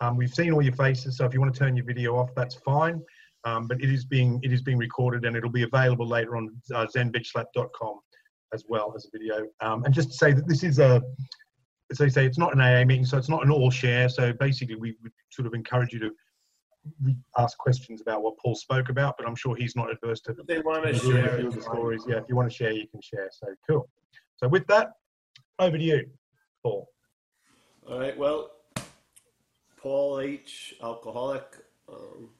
Um, we've seen all your faces, so if you want to turn your video off, that's fine. Um, but it is being it is being recorded and it'll be available later on uh, zenbitchslap.com as well as a video. Um, and just to say that this is a, as they say, it's not an AA meeting, so it's not an all share. So basically, we would sort of encourage you to ask questions about what Paul spoke about, but I'm sure he's not adverse to. They want to hearing a share. few of the stories. Yeah, if you want to share, you can share. So cool. So with that, over to you, Paul. All right. Well, Paul H. Alcoholic. Um,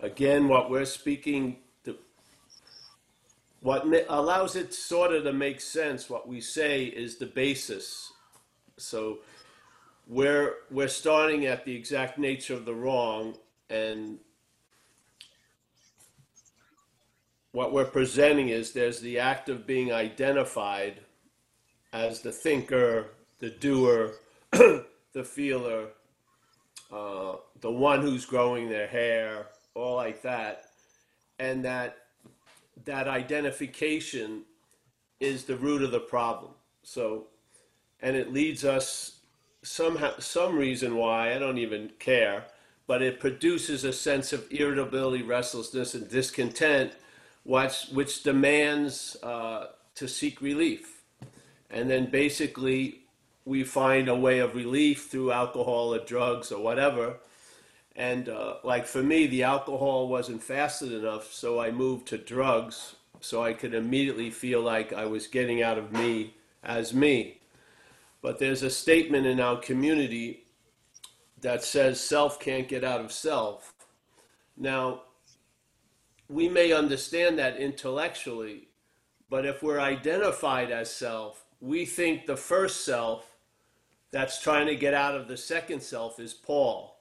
again, what we're speaking, to, what allows it sort of to make sense, what we say is the basis. So we're we're starting at the exact nature of the wrong, and what we're presenting is there's the act of being identified as the thinker, the doer, the feeler, uh, the one who's growing their hair, all like that, and that that identification is the root of the problem. So, and it leads us somehow some reason why I don't even care, but it produces a sense of irritability, restlessness, and discontent, which which demands uh, to seek relief, and then basically we find a way of relief through alcohol or drugs or whatever. And uh, like for me, the alcohol wasn't fasted enough, so I moved to drugs so I could immediately feel like I was getting out of me as me. But there's a statement in our community that says self can't get out of self. Now, we may understand that intellectually, but if we're identified as self, we think the first self that's trying to get out of the second self is Paul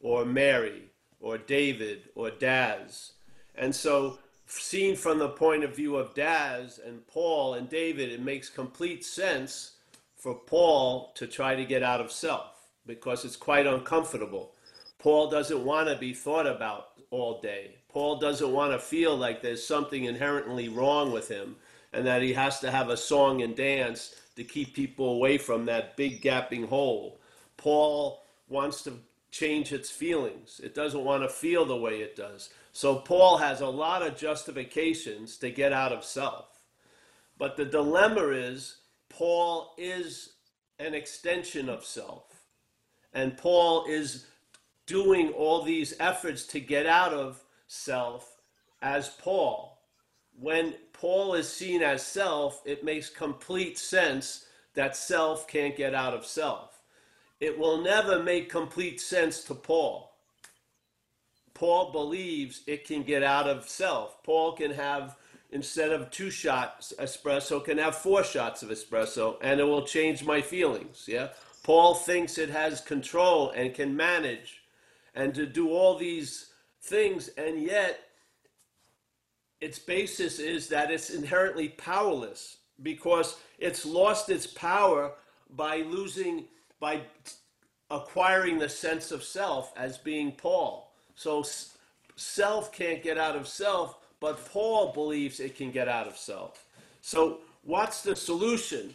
or Mary or David or Daz. And so, seen from the point of view of Daz and Paul and David, it makes complete sense for Paul to try to get out of self because it's quite uncomfortable. Paul doesn't want to be thought about all day. Paul doesn't want to feel like there's something inherently wrong with him and that he has to have a song and dance to keep people away from that big gapping hole. Paul wants to change its feelings. It doesn't want to feel the way it does. So Paul has a lot of justifications to get out of self. But the dilemma is Paul is an extension of self. And Paul is doing all these efforts to get out of self as Paul. When Paul is seen as self, it makes complete sense that self can't get out of self. It will never make complete sense to Paul. Paul believes it can get out of self. Paul can have, instead of two shots espresso, can have four shots of espresso, and it will change my feelings. Yeah. Paul thinks it has control and can manage and to do all these things, and yet its basis is that it's inherently powerless because it's lost its power by losing, by acquiring the sense of self as being Paul. So self can't get out of self, but Paul believes it can get out of self. So what's the solution?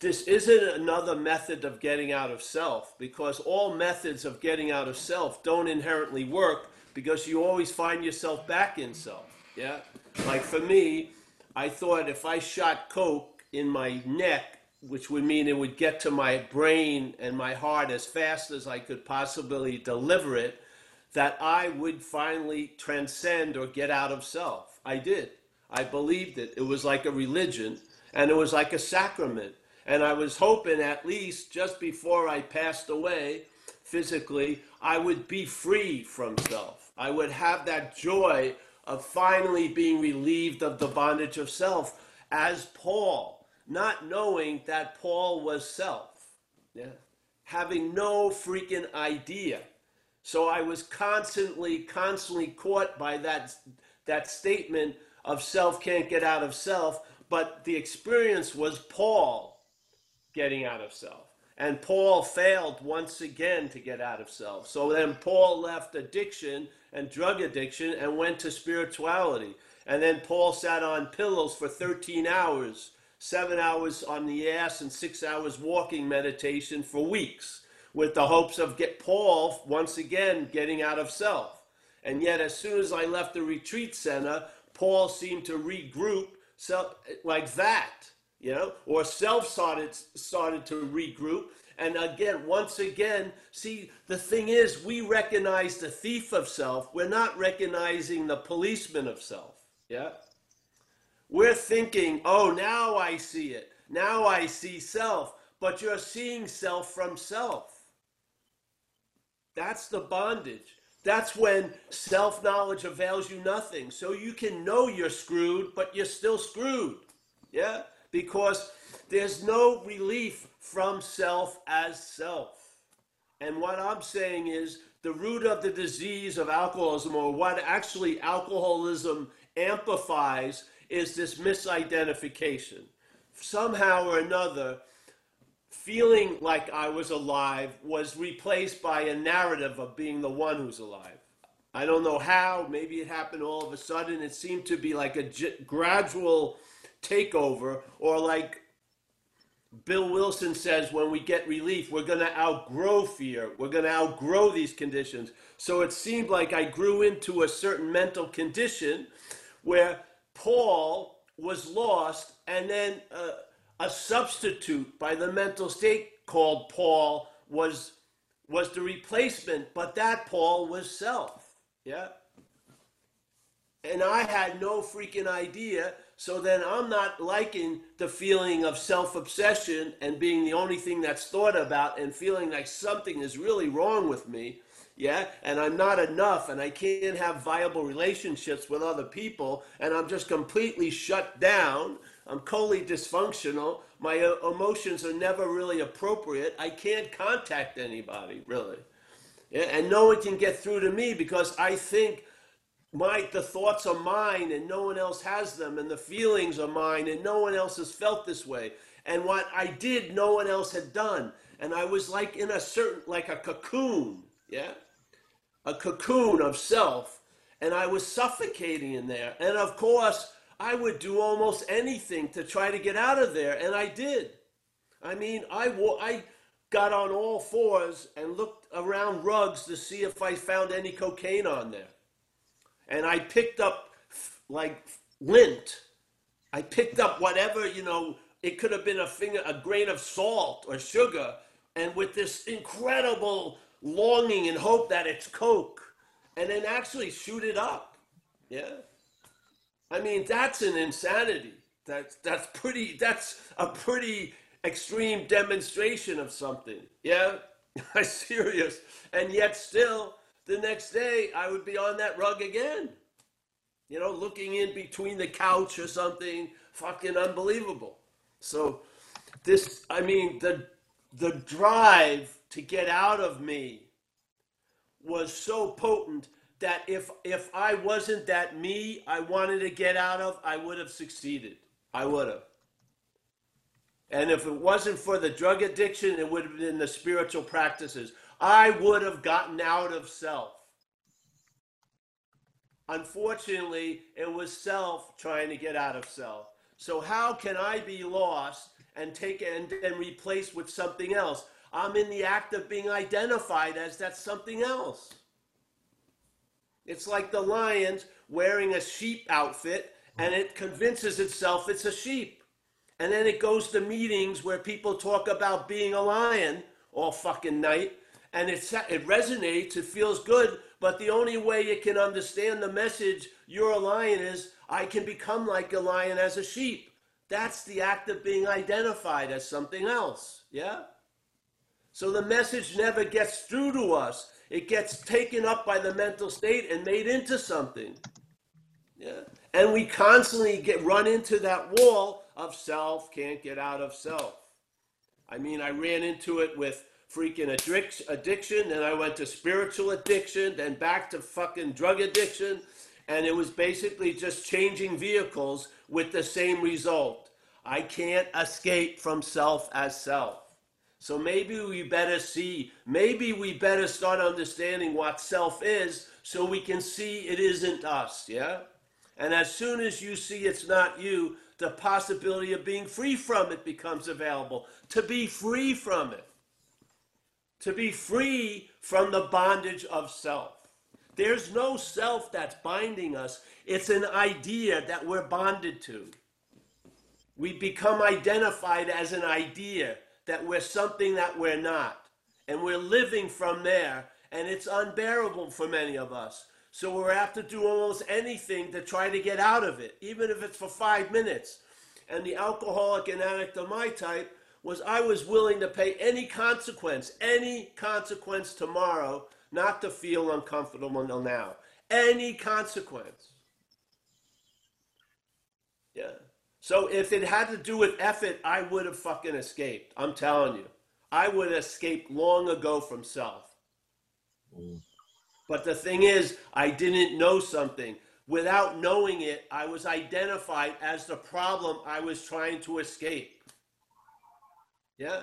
This isn't another method of getting out of self because all methods of getting out of self don't inherently work because you always find yourself back in self. Yeah? Like for me, I thought if I shot coke in my neck, which would mean it would get to my brain and my heart as fast as I could possibly deliver it, that I would finally transcend or get out of self. I did. I believed it. It was like a religion and it was like a sacrament. And I was hoping at least just before I passed away physically, I would be free from self. I would have that joy of finally being relieved of the bondage of self as Paul, not knowing that Paul was self. Yeah. Having no freaking idea. So I was constantly, constantly caught by that, that statement of self can't get out of self. But the experience was Paul getting out of self. And Paul failed once again to get out of self. So then Paul left addiction and drug addiction and went to spirituality. And then Paul sat on pillows for 13 hours, seven hours on the ass, and six hours walking meditation for weeks, with the hopes of get Paul once again getting out of self. And yet, as soon as I left the retreat center, Paul seemed to regroup self, like that, you know, or self started started to regroup. And again, once again, see, the thing is, we recognize the thief of self. We're not recognizing the policeman of self. Yeah. We're thinking, oh, now I see it. Now I see self. But you're seeing self from self. That's the bondage. That's when self knowledge avails you nothing. So you can know you're screwed, but you're still screwed. Yeah? Because there's no relief from self as self. And what I'm saying is the root of the disease of alcoholism, or what actually alcoholism amplifies, is this misidentification. Somehow or another, feeling like I was alive was replaced by a narrative of being the one who's alive. I don't know how, maybe it happened all of a sudden. It seemed to be like a gradual takeover, or like Bill Wilson says, when we get relief, we're going to outgrow fear. We're going to outgrow these conditions. So it seemed like I grew into a certain mental condition where Paul was lost, and then uh, a substitute by the mental state called Paul was was the replacement, but that Paul was self. Yeah. And I had no freaking idea. So then I'm not liking the feeling of self obsession and being the only thing that's thought about and feeling like something is really wrong with me yeah? And i'm not enough and i can't have viable relationships with other people and i'm just completely shut down. I'm totally dysfunctional. My uh, emotions are never really appropriate. I can't contact anybody really. Yeah? and no one can get through to me because i think my the thoughts are mine and no one else has them and the feelings are mine and no one else has felt this way and what i did no one else had done and i was like in a certain like a cocoon yeah a cocoon of self, and I was suffocating in there. And of course, I would do almost anything to try to get out of there, and I did. I mean, I, I got on all fours and looked around rugs to see if I found any cocaine on there. And I picked up like lint. I picked up whatever, you know, it could have been a finger, a grain of salt or sugar. And with this incredible longing and hope that it's Coke and then actually shoot it up. Yeah. I mean, that's an insanity. That's that's pretty that's a pretty extreme demonstration of something. Yeah. I'm serious. And yet still the next day I would be on that rug again. You know, looking in between the couch or something fucking unbelievable. So this I mean the the drive to get out of me was so potent that if if I wasn't that me I wanted to get out of, I would have succeeded. I would have. And if it wasn't for the drug addiction, it would have been the spiritual practices. I would have gotten out of self. Unfortunately, it was self trying to get out of self. So how can I be lost and take and, and replaced with something else? I'm in the act of being identified as that something else. It's like the lions wearing a sheep outfit and it convinces itself it's a sheep. And then it goes to meetings where people talk about being a lion all fucking night and it, it resonates, it feels good, but the only way you can understand the message you're a lion is I can become like a lion as a sheep. That's the act of being identified as something else. Yeah? So the message never gets through to us. It gets taken up by the mental state and made into something. Yeah. And we constantly get run into that wall of self, can't get out of self. I mean, I ran into it with freaking addiction, then I went to spiritual addiction, then back to fucking drug addiction, and it was basically just changing vehicles with the same result. I can't escape from self as self. So maybe we better see, maybe we better start understanding what self is so we can see it isn't us, yeah? And as soon as you see it's not you, the possibility of being free from it becomes available. To be free from it. To be free from the bondage of self. There's no self that's binding us, it's an idea that we're bonded to. We become identified as an idea that we're something that we're not. And we're living from there, and it's unbearable for many of us. So we're have to do almost anything to try to get out of it, even if it's for five minutes. And the alcoholic and addict of my type was I was willing to pay any consequence, any consequence tomorrow, not to feel uncomfortable until now. Any consequence. Yeah. So if it had to do with effort, I would have fucking escaped. I'm telling you. I would have escaped long ago from self. Mm. But the thing is, I didn't know something. Without knowing it, I was identified as the problem I was trying to escape. Yeah?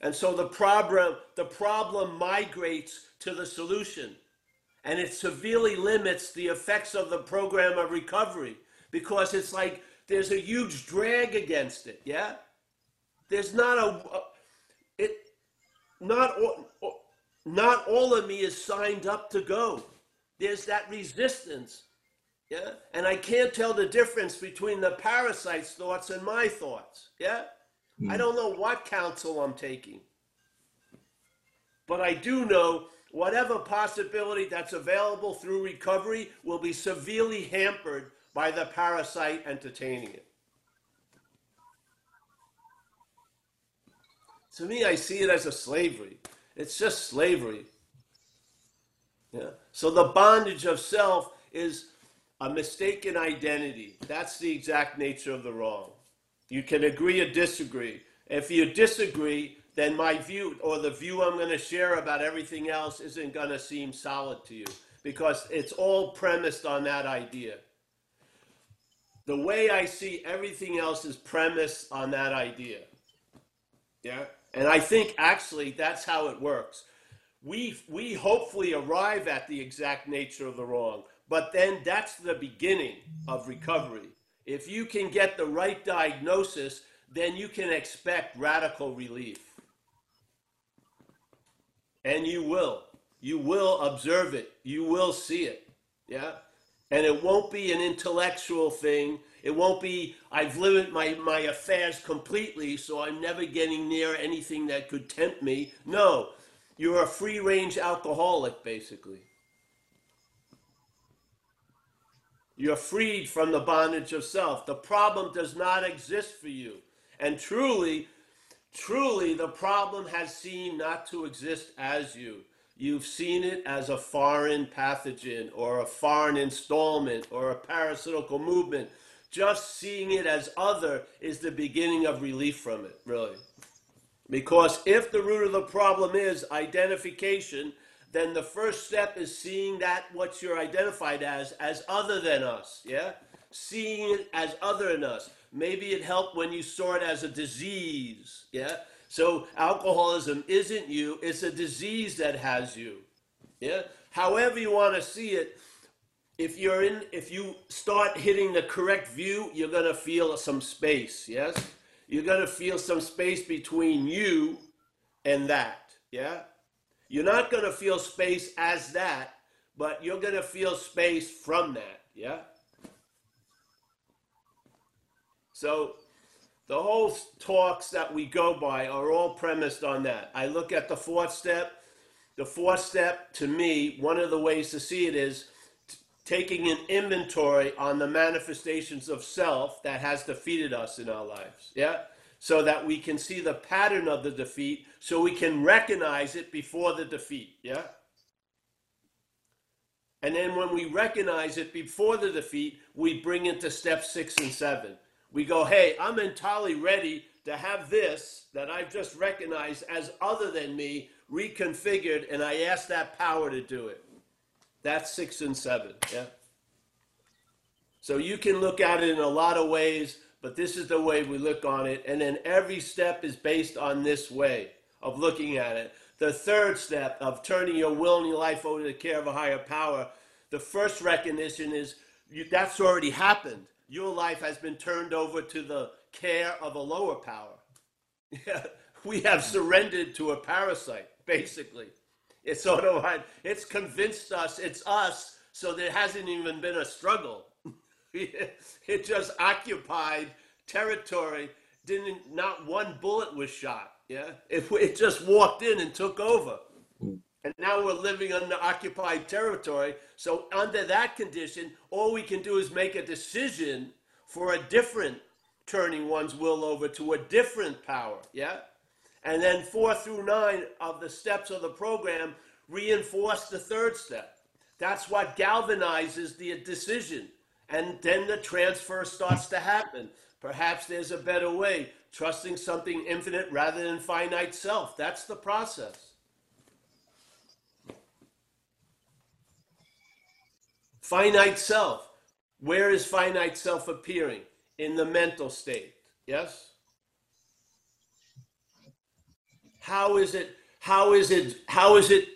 And so the problem the problem migrates to the solution. And it severely limits the effects of the program of recovery because it's like there's a huge drag against it. Yeah, there's not a, it not all, not all of me is signed up to go. There's that resistance. Yeah, and I can't tell the difference between the parasite's thoughts and my thoughts. Yeah, mm. I don't know what counsel I'm taking, but I do know whatever possibility that's available through recovery will be severely hampered by the parasite entertaining it. To me, I see it as a slavery. It's just slavery. Yeah. So the bondage of self is a mistaken identity. That's the exact nature of the wrong. You can agree or disagree. If you disagree, then my view or the view I'm going to share about everything else isn't going to seem solid to you because it's all premised on that idea the way I see everything else is premised on that idea. Yeah. And I think actually that's how it works. We, we hopefully arrive at the exact nature of the wrong, but then that's the beginning of recovery. If you can get the right diagnosis, then you can expect radical relief. And you will. You will observe it. You will see it. Yeah. And it won't be an intellectual thing. It won't be, I've limited my, my affairs completely, so I'm never getting near anything that could tempt me. No, you're a free range alcoholic, basically. You're freed from the bondage of self. The problem does not exist for you. And truly, truly, the problem has seemed not to exist as you. You've seen it as a foreign pathogen or a foreign installment or a parasitical movement. Just seeing it as other is the beginning of relief from it, really. Because if the root of the problem is identification, then the first step is seeing that what you're identified as as other than us, yeah? Seeing it as other than us. Maybe it helped when you saw it as a disease, yeah? So alcoholism isn't you, it's a disease that has you. Yeah? However you want to see it, if you're in if you start hitting the correct view, you're going to feel some space, yes? You're going to feel some space between you and that, yeah? You're not going to feel space as that, but you're going to feel space from that, yeah? So the whole talks that we go by are all premised on that. I look at the fourth step. The fourth step, to me, one of the ways to see it is t- taking an inventory on the manifestations of self that has defeated us in our lives. Yeah? So that we can see the pattern of the defeat, so we can recognize it before the defeat. Yeah? And then when we recognize it before the defeat, we bring it to step six and seven we go, hey, I'm entirely ready to have this that I've just recognized as other than me reconfigured, and I ask that power to do it. That's six and seven, yeah? So you can look at it in a lot of ways, but this is the way we look on it. And then every step is based on this way of looking at it. The third step of turning your will and your life over to the care of a higher power, the first recognition is you, that's already happened your life has been turned over to the care of a lower power. we have surrendered to a parasite, basically. It's sort of like, it's convinced us it's us, so there hasn't even been a struggle. it just occupied territory. Didn't not one bullet was shot. Yeah, it, it just walked in and took over. And now we're living under occupied territory. So under that condition, all we can do is make a decision for a different turning one's will over to a different power. Yeah. And then four through nine of the steps of the program reinforce the third step. That's what galvanizes the decision. And then the transfer starts to happen. Perhaps there's a better way, trusting something infinite rather than finite self. That's the process. Finite self. Where is finite self appearing? In the mental state. Yes? How is it how is it how is it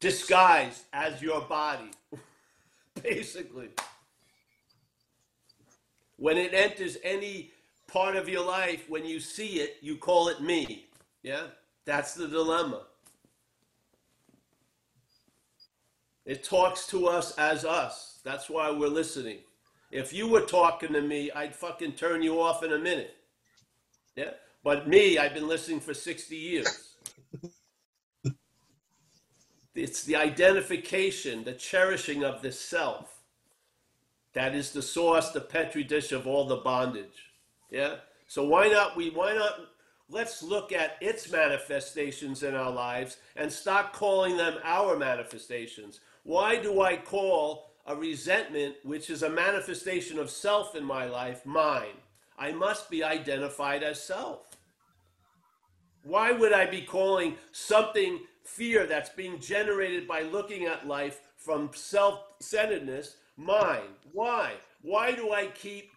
disguised as your body? Basically. When it enters any part of your life, when you see it, you call it me. Yeah? That's the dilemma. It talks to us as us. That's why we're listening. If you were talking to me, I'd fucking turn you off in a minute. Yeah? But me, I've been listening for 60 years. it's the identification, the cherishing of the self. That is the source, the petri dish of all the bondage. Yeah? So why not we why not let's look at its manifestations in our lives and stop calling them our manifestations. Why do I call a resentment, which is a manifestation of self in my life, mine? I must be identified as self. Why would I be calling something fear that's being generated by looking at life from self centeredness mine? Why? Why do I keep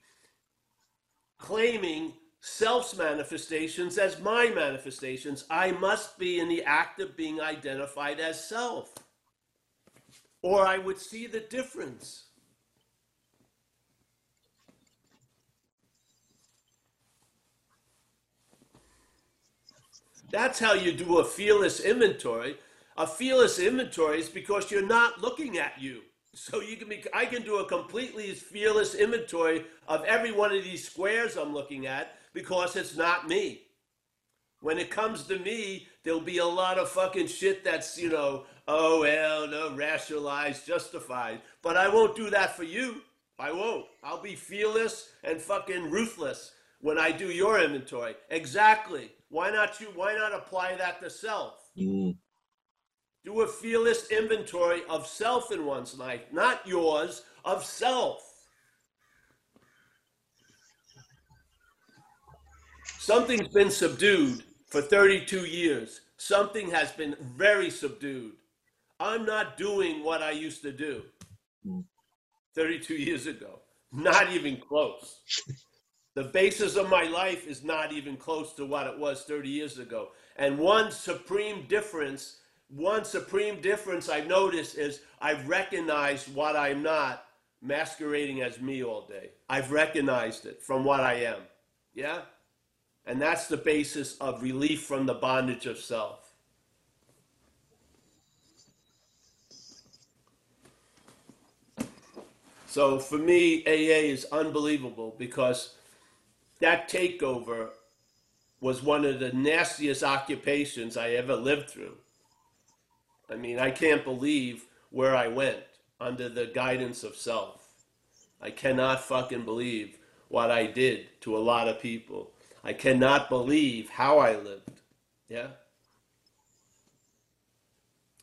claiming self's manifestations as my manifestations? I must be in the act of being identified as self or I would see the difference. That's how you do a fearless inventory. A fearless inventory is because you're not looking at you. So you can be I can do a completely fearless inventory of every one of these squares I'm looking at because it's not me. When it comes to me, there'll be a lot of fucking shit that's, you know, oh, well, no, rationalized, justified. But I won't do that for you. I won't. I'll be fearless and fucking ruthless when I do your inventory. Exactly. Why not you? Why not apply that to self? Mm. Do a fearless inventory of self in one's life, not yours, of self. Something's been subdued for 32 years. Something has been very subdued. I'm not doing what I used to do hmm. 32 years ago. Not even close. the basis of my life is not even close to what it was 30 years ago. And one supreme difference, one supreme difference I've noticed is I've recognized what I'm not masquerading as me all day. I've recognized it from what I am. Yeah? And that's the basis of relief from the bondage of self. So for me, AA is unbelievable because that takeover was one of the nastiest occupations I ever lived through. I mean, I can't believe where I went under the guidance of self. I cannot fucking believe what I did to a lot of people. I cannot believe how I lived. Yeah?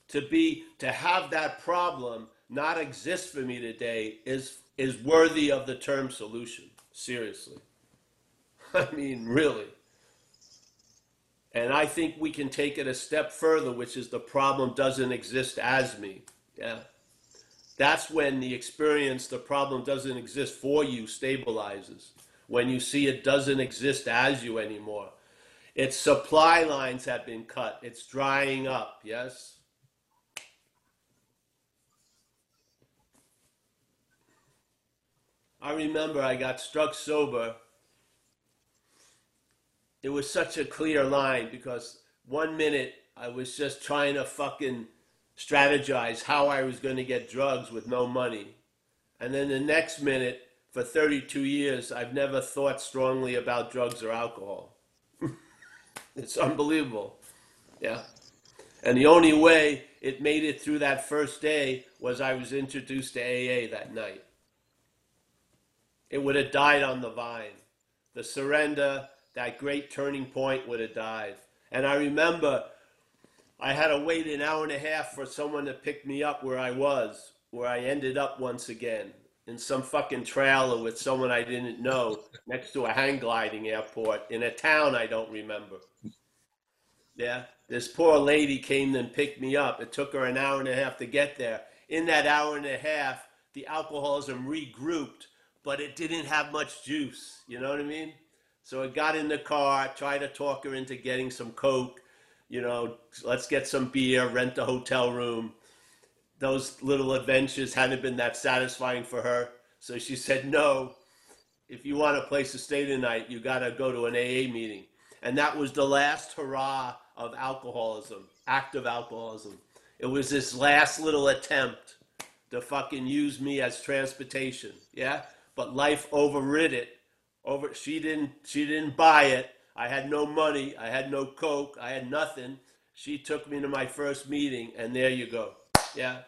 To be to have that problem not exist for me today is is worthy of the term solution. Seriously. I mean, really. And I think we can take it a step further, which is the problem doesn't exist as me. Yeah. That's when the experience, the problem doesn't exist for you, stabilizes. When you see it doesn't exist as you anymore. Its supply lines have been cut. It's drying up. Yes. I remember I got struck sober it was such a clear line because one minute I was just trying to fucking strategize how I was going to get drugs with no money. And then the next minute, for 32 years, I've never thought strongly about drugs or alcohol. it's unbelievable. Yeah. And the only way it made it through that first day was I was introduced to AA that night. It would have died on the vine. The surrender, that great turning point would have died. And I remember I had to wait an hour and a half for someone to pick me up where I was, where I ended up once again in some fucking trailer with someone I didn't know next to a hang gliding airport in a town I don't remember. Yeah, this poor lady came and picked me up. It took her an hour and a half to get there. In that hour and a half, the alcoholism regrouped, but it didn't have much juice. You know what I mean? So I got in the car, tried to talk her into getting some Coke. You know, let's get some beer, rent a hotel room. Those little adventures hadn't been that satisfying for her. So she said, no, if you want a place to stay tonight, you got to go to an AA meeting. And that was the last hurrah of alcoholism, active alcoholism. It was this last little attempt to fucking use me as transportation. Yeah? But life overrid it. Over she didn't she didn't buy it. I had no money, I had no coke, I had nothing. She took me to my first meeting and there you go. Yeah.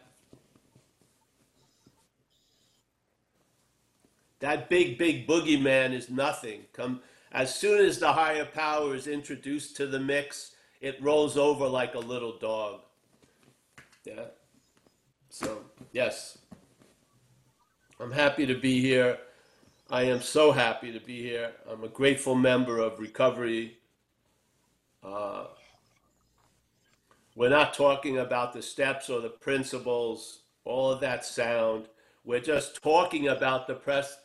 That big, big boogeyman is nothing. Come as soon as the higher power is introduced to the mix, it rolls over like a little dog. Yeah. So, yes. I'm happy to be here. I am so happy to be here. I'm a grateful member of Recovery. Uh, we're not talking about the steps or the principles, all of that sound. We're just talking about the press,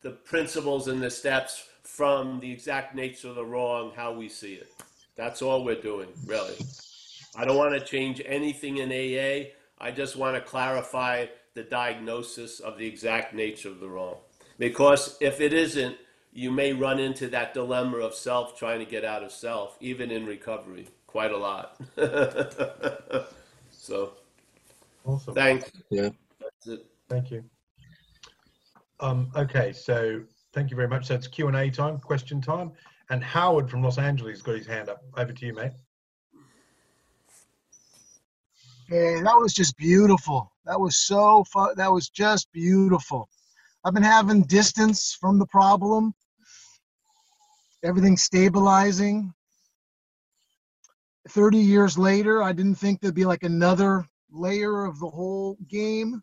the principles and the steps from the exact nature of the wrong, how we see it. That's all we're doing, really. I don't want to change anything in AA. I just want to clarify the diagnosis of the exact nature of the wrong. Because if it isn't, you may run into that dilemma of self trying to get out of self, even in recovery, quite a lot. so, Awesome. thanks. Yeah. That's it. Thank you. Um, okay, so thank you very much. So it's Q and A time, question time, and Howard from Los Angeles got his hand up. Over to you, mate. Hey, that was just beautiful. That was so fun. That was just beautiful. I've been having distance from the problem. Everything stabilizing. 30 years later, I didn't think there'd be like another layer of the whole game.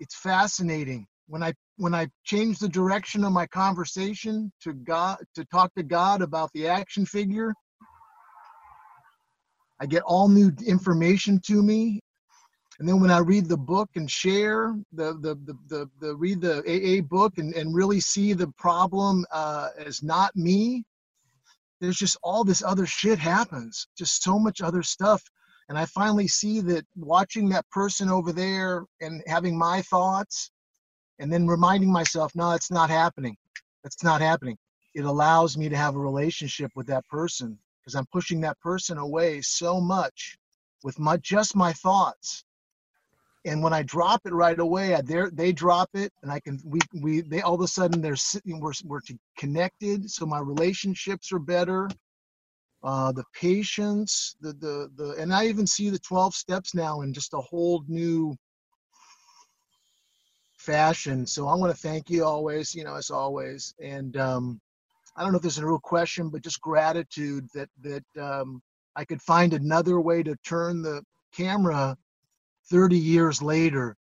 It's fascinating. When I when I change the direction of my conversation to God to talk to God about the action figure, I get all new information to me. And then when I read the book and share the the the the, the read the AA book and, and really see the problem uh, as not me, there's just all this other shit happens. Just so much other stuff. And I finally see that watching that person over there and having my thoughts and then reminding myself, no, it's not happening. It's not happening. It allows me to have a relationship with that person because I'm pushing that person away so much with my just my thoughts. And when I drop it right away, I, they drop it, and I can we we they all of a sudden they're sitting we're we're connected, so my relationships are better. Uh, the patience, the the the, and I even see the twelve steps now in just a whole new fashion. So I want to thank you always, you know, as always. And um, I don't know if there's a real question, but just gratitude that that um, I could find another way to turn the camera 30 years later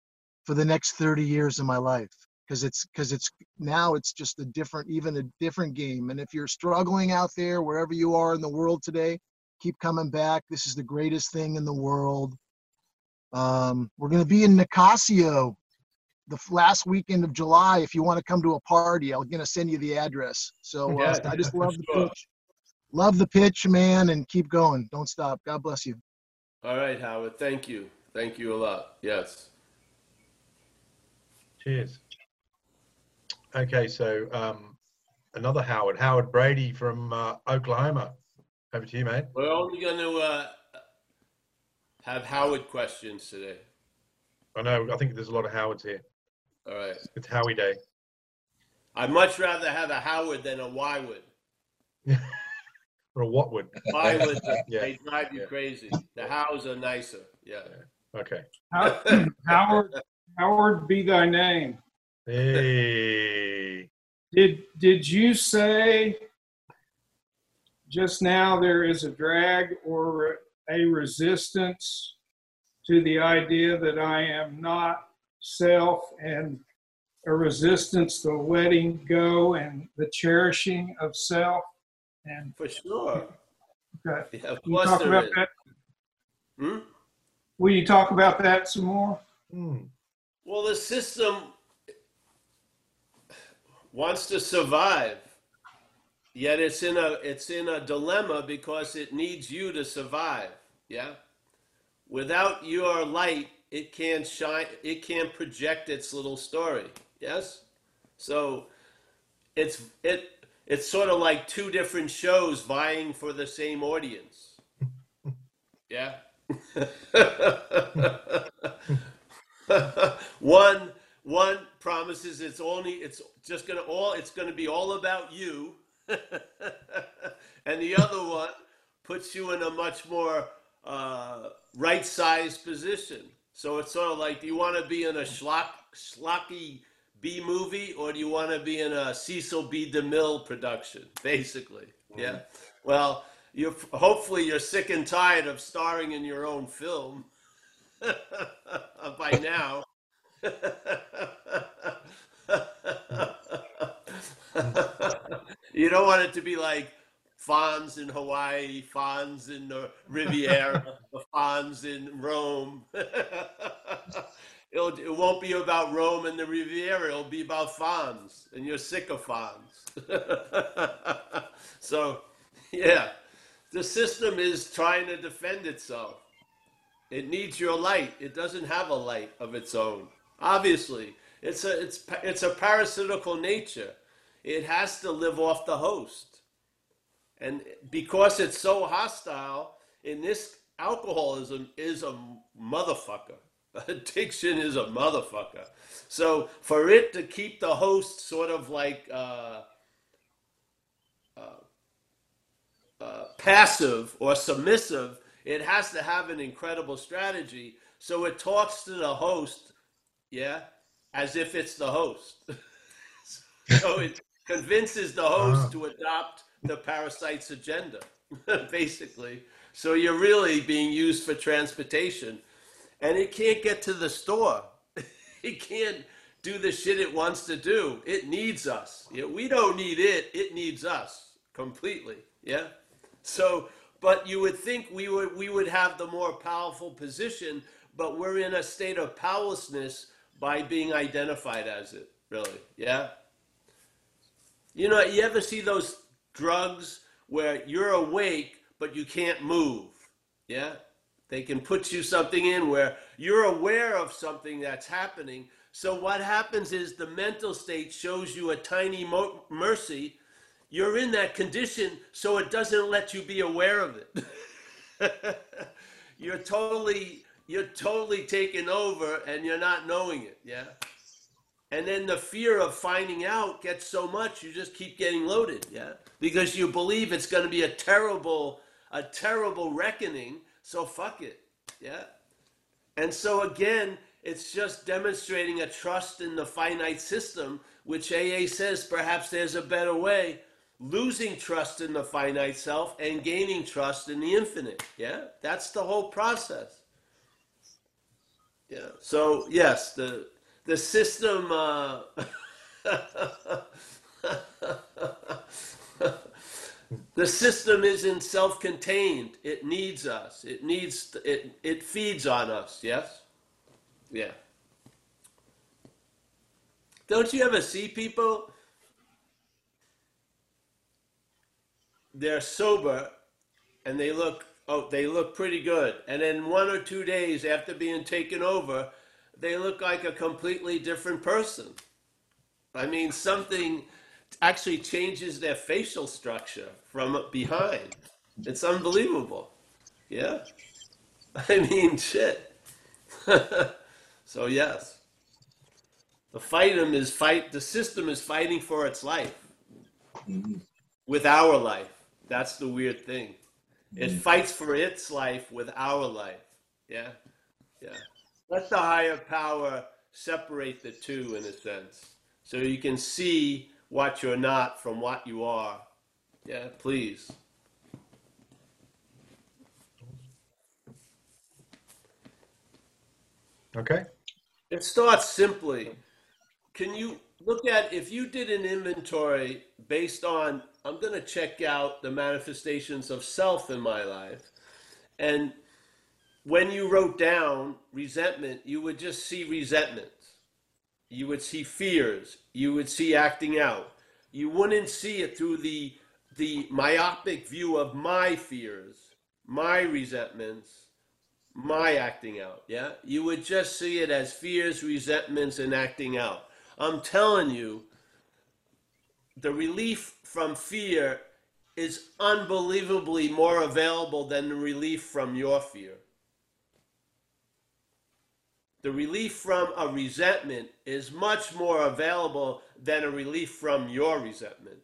for the next 30 years of my life because it's because it's now it's just a different even a different game. And if you're struggling out there wherever you are in the world today keep coming back. This is the greatest thing in the world. Um, we're going to be in nicasio the last weekend of july. If you want to come to a party i'm going to send you the address. So uh, Yeah, i just love the sure. pitch. Love the pitch man and keep going. Don't stop. God bless you. All right, Howard. Thank you. Thank you a lot. Yes. Cheers. Okay, so um, another Howard, Howard Brady from uh, Oklahoma. Over to you, mate. We're only going to uh, have Howard questions today. I know. I think there's a lot of Howards here. All right. It's Howie Day. I'd much rather have a Howard than a Wywood. or a Whatwood. Wywood, Yeah. they drive you Yeah. crazy. The Hows are nicer. Yeah. Okay. Howard, Howard be thy name. Hey. Did, did you say just now there is a drag or a resistance to the idea that I am not self and a resistance to letting go and the cherishing of self? And For sure. okay. Yeah, of Can you course talk there about is. that? Hmm? Will you talk about that some more? Hmm. Well, the system wants to survive, yet it's in a it's in a dilemma because it needs you to survive. Yeah. Without your light, it can't shine. It can't project its little story. Yes. So it's it it's sort of like two different shows vying for the same audience. Yeah. one one promises it's only it's just gonna all it's gonna be all about you. And the other one puts you in a much more uh, right sized position. So it's sort of like do you want to be in a schlock, schlocky b movie or do you want to be in a cecil b. Demille production basically? Yeah. Well you hopefully you're sick and tired of starring in your own film by now. you don't want it to be like Fonz in Hawaii, Fonz in the Riviera, Fonz in Rome. It'll, it won't be about Rome and the Riviera. It'll be about Fonz, and you're sick of Fonz. so, yeah, the system is trying to defend itself. It needs your light. It doesn't have a light of its own. Obviously, it's a it's it's a parasitical nature. It has to live off the host, and because it's so hostile, in this alcoholism is a motherfucker. Addiction is a motherfucker. So for it to keep the host sort of like uh, uh, passive or submissive, it has to have an incredible strategy. So it talks to the host, yeah, as if it's the host. so it convinces the host Ah. to adopt the parasite's agenda, basically. So you're really being used for transportation. And it can't get to the store. it can't do the shit it wants to do. It needs us. Yeah, we don't need it. It needs us completely. Yeah. So, but you would think we would we would have the more powerful position, but we're in a state of powerlessness by being identified as it. Really. Yeah. You know, you ever see those drugs where you're awake but you can't move? Yeah? They can put you something in where you're aware of something that's happening. So what happens is the mental state shows you a tiny mo- mercy. You're in that condition so it doesn't let you be aware of it. you're totally you're totally taken over and you're not knowing it, yeah? And then the fear of finding out gets so much you just keep getting loaded, yeah? Because you believe it's going to be a terrible a terrible reckoning, so fuck it. Yeah? And so again, it's just demonstrating a trust in the finite system, which AA says perhaps there's a better way. Losing trust in the finite self and gaining trust in the infinite. Yeah? That's the whole process. Yeah. So yes, the the system uh, the system isn't self-contained. It needs us. It needs it it feeds on us, yes? Yeah. Don't you ever see people they're sober and they look oh they look pretty good and then one or two days after being taken over they look like a completely different person i mean something actually changes their facial structure from behind. It's unbelievable. Yeah. I mean, shit. so yes, the fight is fight. The system is fighting for its life mm-hmm. with our life. That's the weird thing. It hmm. fights for its life with our life. Yeah, yeah. Let the higher power separate the two in a sense, so you can see what you're not from what you are. Yeah, please. Okay. It starts simply. Can you look at if you did an inventory based on I'm going to check out the manifestations of self in my life and when you wrote down resentment you would just see resentment you would see fears you would see acting out you wouldn't see it through the the myopic view of my fears my resentments my acting out. Yeah. You would just see it as fears, resentments, and acting out. I'm telling you, the relief from fear is unbelievably more available than the relief from your fear. The relief from a resentment is much more available than a relief from your resentment.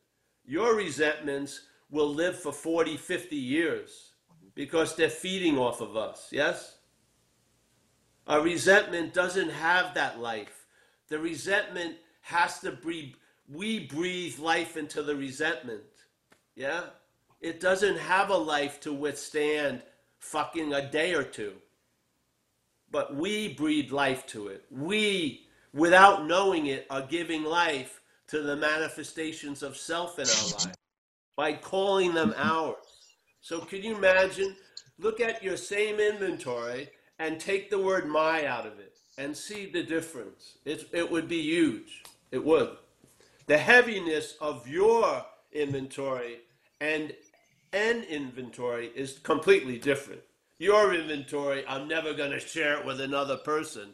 Your resentments will live for 40, 50 years because they're feeding off of us, yes? A resentment doesn't have that life. The resentment has to breathe, we breathe life into the resentment, yeah? It doesn't have a life to withstand fucking a day or two. But we breathe life to it. We, without knowing it, are giving life to the manifestations of self in our life by calling them ours. So can you imagine? Look at your same inventory and take the word my out of it and see the difference. It, it would be huge. It would. The heaviness of your inventory and an inventory is completely different. Your inventory, I'm never going to share it with another person.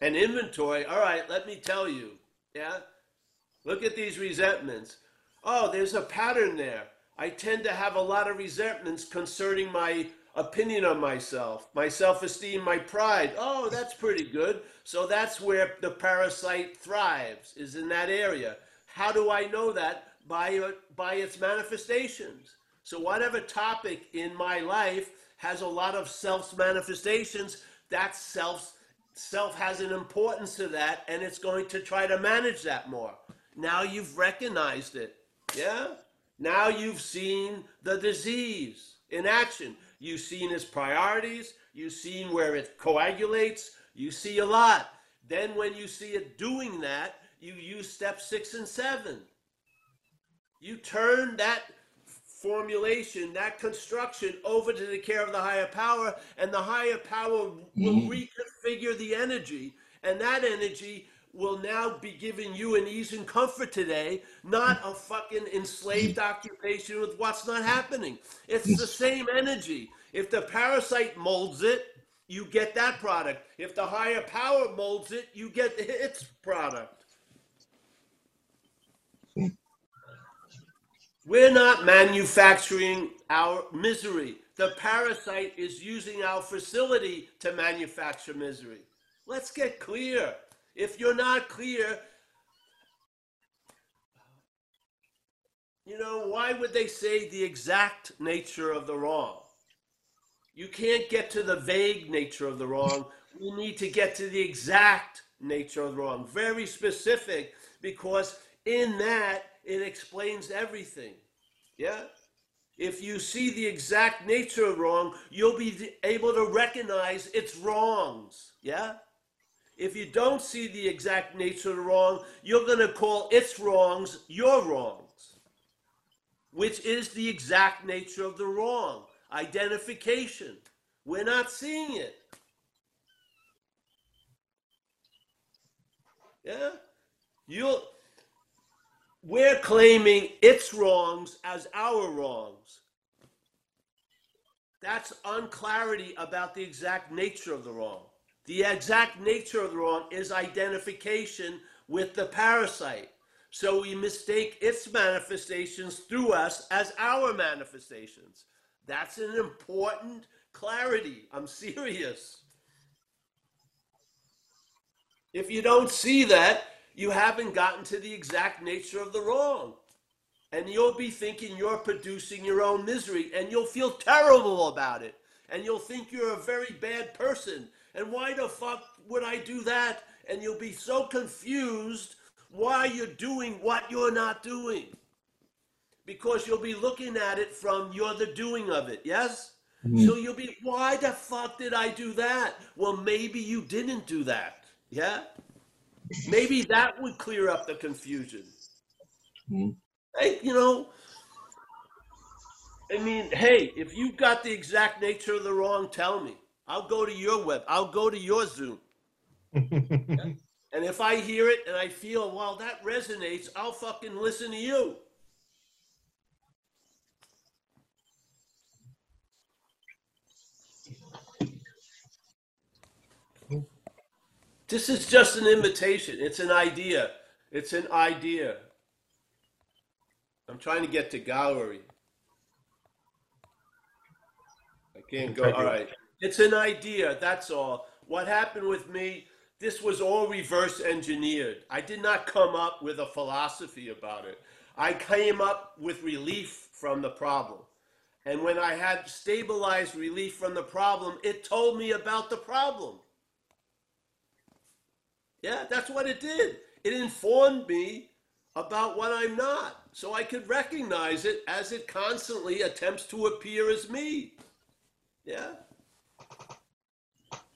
An inventory, all right, let me tell you. Yeah? Look at these resentments. Oh, there's a pattern there. I tend to have a lot of resentments concerning my opinion of myself, my self esteem, my pride. Oh, that's pretty good. So that's where the parasite thrives, is in that area. How do I know that? By, by its manifestations. So, whatever topic in my life has a lot of self manifestations, that self self has an importance to that and it's going to try to manage that more. Now you've recognized it. Yeah? Now you've seen the disease in action. You've seen its priorities. You've seen where it coagulates. You see a lot. Then, when you see it doing that, you use step six and seven. You turn that formulation, that construction over to the care of the higher power, and the higher power will mm-hmm. reconfigure the energy. And that energy will now be giving you an ease and comfort today, not a fucking enslaved occupation with what's not happening. It's the same energy. If the parasite molds it, you get that product. If the higher power molds it, you get its product. We're not manufacturing our misery. The parasite is using our facility to manufacture misery. Let's get clear. If you're not clear, you know, why would they say the exact nature of the wrong? You can't get to the vague nature of the wrong. We need to get to the exact nature of the wrong, very specific, because in that it explains everything. Yeah? If you see the exact nature of wrong, you'll be able to recognize its wrongs. Yeah? If you don't see the exact nature of the wrong, you're going to call its wrongs your wrongs, which is the exact nature of the wrong identification. We're not seeing it. Yeah? You'll we're claiming its wrongs as our wrongs. That's unclarity about the exact nature of the wrong. The exact nature of the wrong is identification with the parasite. So we mistake its manifestations through us as our manifestations. That's an important clarity. I'm serious. If you don't see that, you haven't gotten to the exact nature of the wrong. And you'll be thinking you're producing your own misery and you'll feel terrible about it. And you'll think you're a very bad person. And why the fuck would I do that? And you'll be so confused why you're doing what you're not doing. Because you'll be looking at it from you're the doing of it, yes? Mm-hmm. So you'll be, why the fuck did I do that? Well, maybe you didn't do that. Yeah? Maybe that would clear up the confusion. Hmm. Hey, you know, I mean, hey, if you've got the exact nature of the wrong, tell me. I'll go to your web. I'll go to your Zoom. And if I hear it and I feel, well, that resonates, I'll fucking listen to you. This is just an invitation. It's an idea. It's an idea. I'm trying to get to gallery. I can't go. All right. It's an idea. That's all. What happened with me, this was all reverse engineered. I did not come up with a philosophy about it. I came up with relief from the problem. And when I had stabilized relief from the problem, it told me about the problem. Yeah, that's what it did. It informed me about what I'm not. So I could recognize it as it constantly attempts to appear as me. Yeah.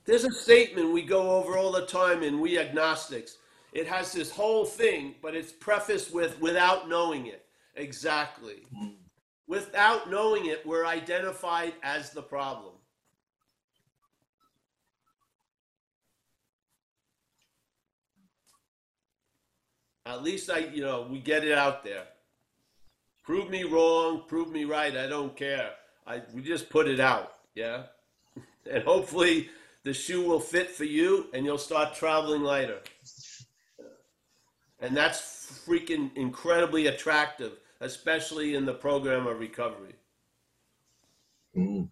There's a statement we go over all the time in We Agnostics. It has this whole thing, but it's prefaced with without knowing it. Exactly. Mm-hmm. Without knowing it, we're identified as the problem. At least I, you know, we get it out there. Prove me wrong, prove me right. I don't care. I we just put it out, yeah. And hopefully the shoe will fit for you, and you'll start traveling lighter. And that's freaking incredibly attractive, especially in the program of recovery. So,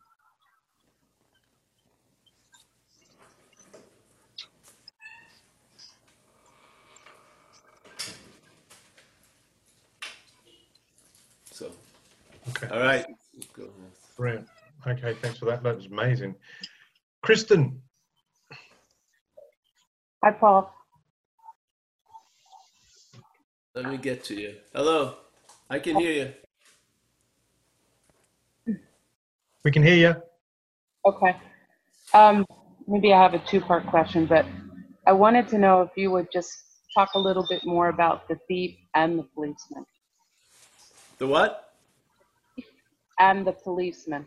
Okay, all right. Go. brilliant. Okay, thanks for that. That was amazing. Kristen, Hi, Paul. Let me get to you. Hello. I can hear you. we can hear you. Okay. Um, maybe I have a two-part question, but I wanted to know if you would just talk a little bit more about the thief and the policeman. The what? And the policeman.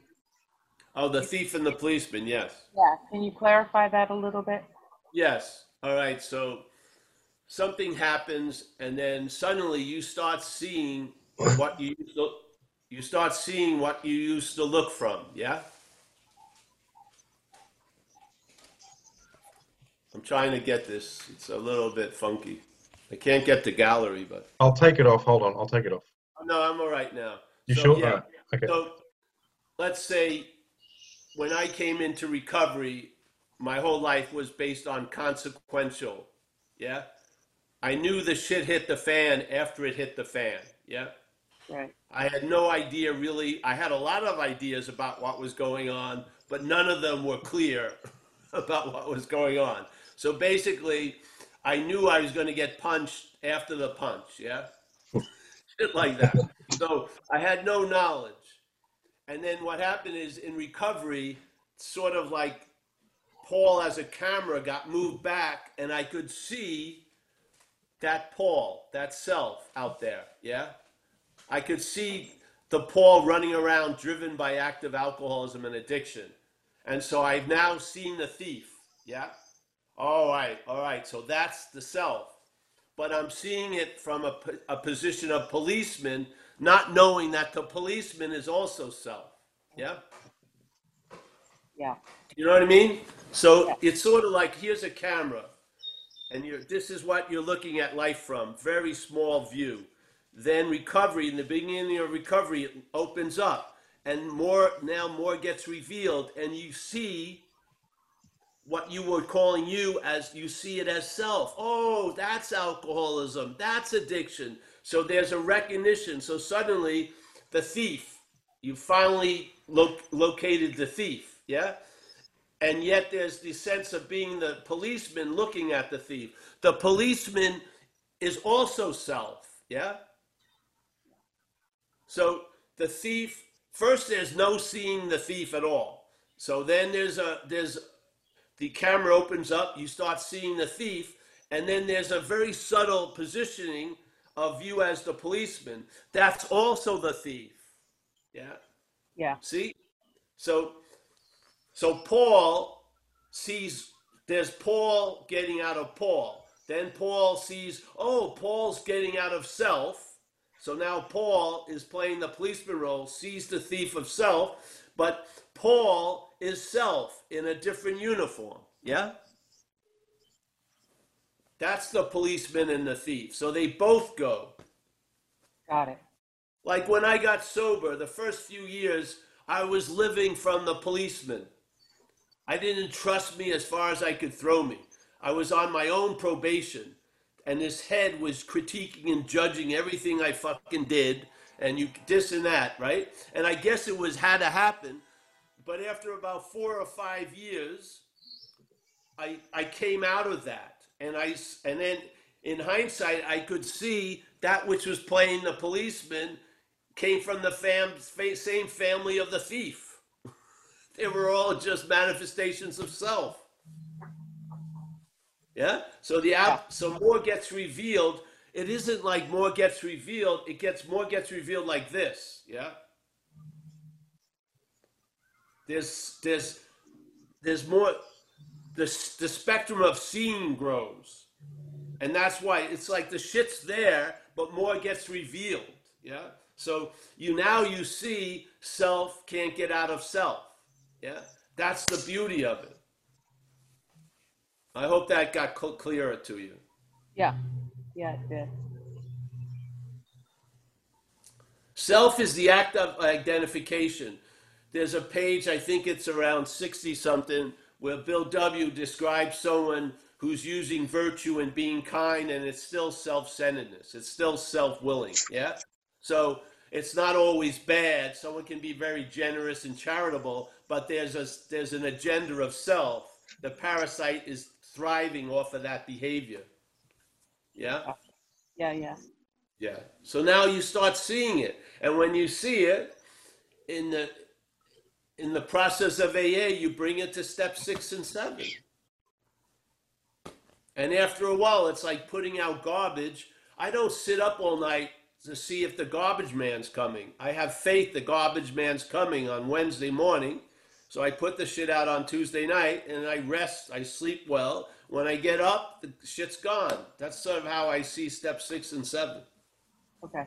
Oh, the thief and the policeman. Yes. Yeah. Can you clarify that a little bit? Yes. All right. So something happens, and then suddenly you start seeing what you used to, you start seeing what you used to look from. Yeah. I'm trying to get this. It's a little bit funky. I can't get the gallery, but I'll take it off. Hold on, I'll take it off. Oh, no, I'm all right now. You So, sure? yeah. Alright, Okay. So let's say when I came into recovery, my whole life was based on consequential. Yeah. I knew the shit hit the fan after it hit the fan. Yeah. Right. I had no idea really. I had a lot of ideas about what was going on, but none of them were clear about what was going on. So basically, I knew I was going to get punched after the punch. Yeah. Shit like that. So I had no knowledge. And then what happened is in recovery, sort of like Paul as a camera got moved back, and I could see that Paul, that self out there. Yeah. I could see the Paul running around driven by active alcoholism and addiction. And so I've now seen the thief. Yeah. All right. All right. So that's the self. But I'm seeing it from a, a position of policeman, not knowing that the policeman is also self. Yeah. Yeah. You know what I mean? So it's sort of like here's a camera. and you're, this is what you're looking at life from very small view. Then recovery, in the beginning of recovery, it opens up, and more now more gets revealed, and you see what you were calling you as you see it as self. Oh, that's alcoholism, that's addiction. So there's a recognition. So suddenly, the thief, you finally lo- located the thief, yeah? And yet there's the sense of being the policeman looking at the thief. The policeman is also self, yeah? So the thief, first there's no seeing the thief at all. So then there's a there's the camera opens up, you start seeing the thief, and then there's a very subtle positioning of you as the policeman. That's also the thief. Yeah. Yeah. See? So so Paul sees there's Paul getting out of Paul. Then Paul sees, oh, Paul's getting out of self. So now Paul is playing the policeman role, sees the thief of self, but Paul is self in a different uniform. Yeah? That's the policeman and the thief. So they both go. Got it. Like when I got sober, the first few years, I was living from the policeman. I didn't trust me as far as I could throw me. I was on my own probation, and his head was critiquing and judging everything I fucking did, and you this and that, right? And I guess it was had to happen. But after about four or five years, I I came out of that, and I and then in hindsight, I could see that which was playing the policeman came from the fam, same family of the thief. they were all just manifestations of self. Yeah. So the app, so more gets revealed. It isn't like more gets revealed. It gets more gets revealed like this. Yeah. There's there's there's more. The the spectrum of seeing grows, and that's why it's like the shit's there, but more gets revealed. Yeah. So you now you see self can't get out of self. Yeah. That's the beauty of it. I hope that got cl- clearer to you. Yeah. Yeah, it did. Self is the act of identification. There's a page, I think it's around 60 something, where Bill W. describes someone who's using virtue and being kind, and it's still self centeredness. It's still self willing. Yeah? So it's not always bad. Someone can be very generous and charitable, but there's, a, there's an agenda of self. The parasite is thriving off of that behavior. Yeah? Uh, yeah, yeah. Yeah. So now you start seeing it, and when you see it in the in the process of AA, you bring it to step six and seven. And after a while, it's like putting out garbage. I don't sit up all night to see if the garbage man's coming. I have faith the garbage man's coming on Wednesday morning. So I put the shit out on Tuesday night and I rest, I sleep well. When I get up, the shit's gone. That's sort of how I see step six and seven. Okay.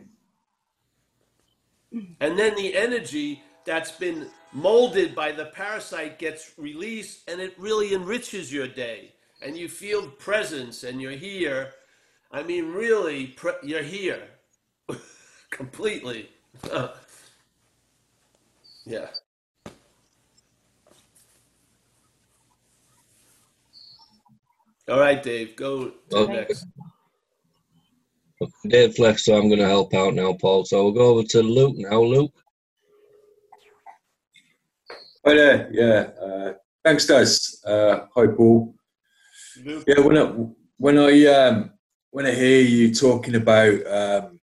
And then the energy that's been molded by the parasite gets released and it really enriches your day. And you feel presence and you're here. I mean, really, pre- you're here completely. yeah. All right, Dave, go to Well, next. Dave Flex, so I'm going to help out now, Paul. So we'll go over to Luke now. Luke, Hi there. Yeah. Uh, thanks, guys. Uh, hi, Paul. Yeah. When I when I um, when I hear you talking about um,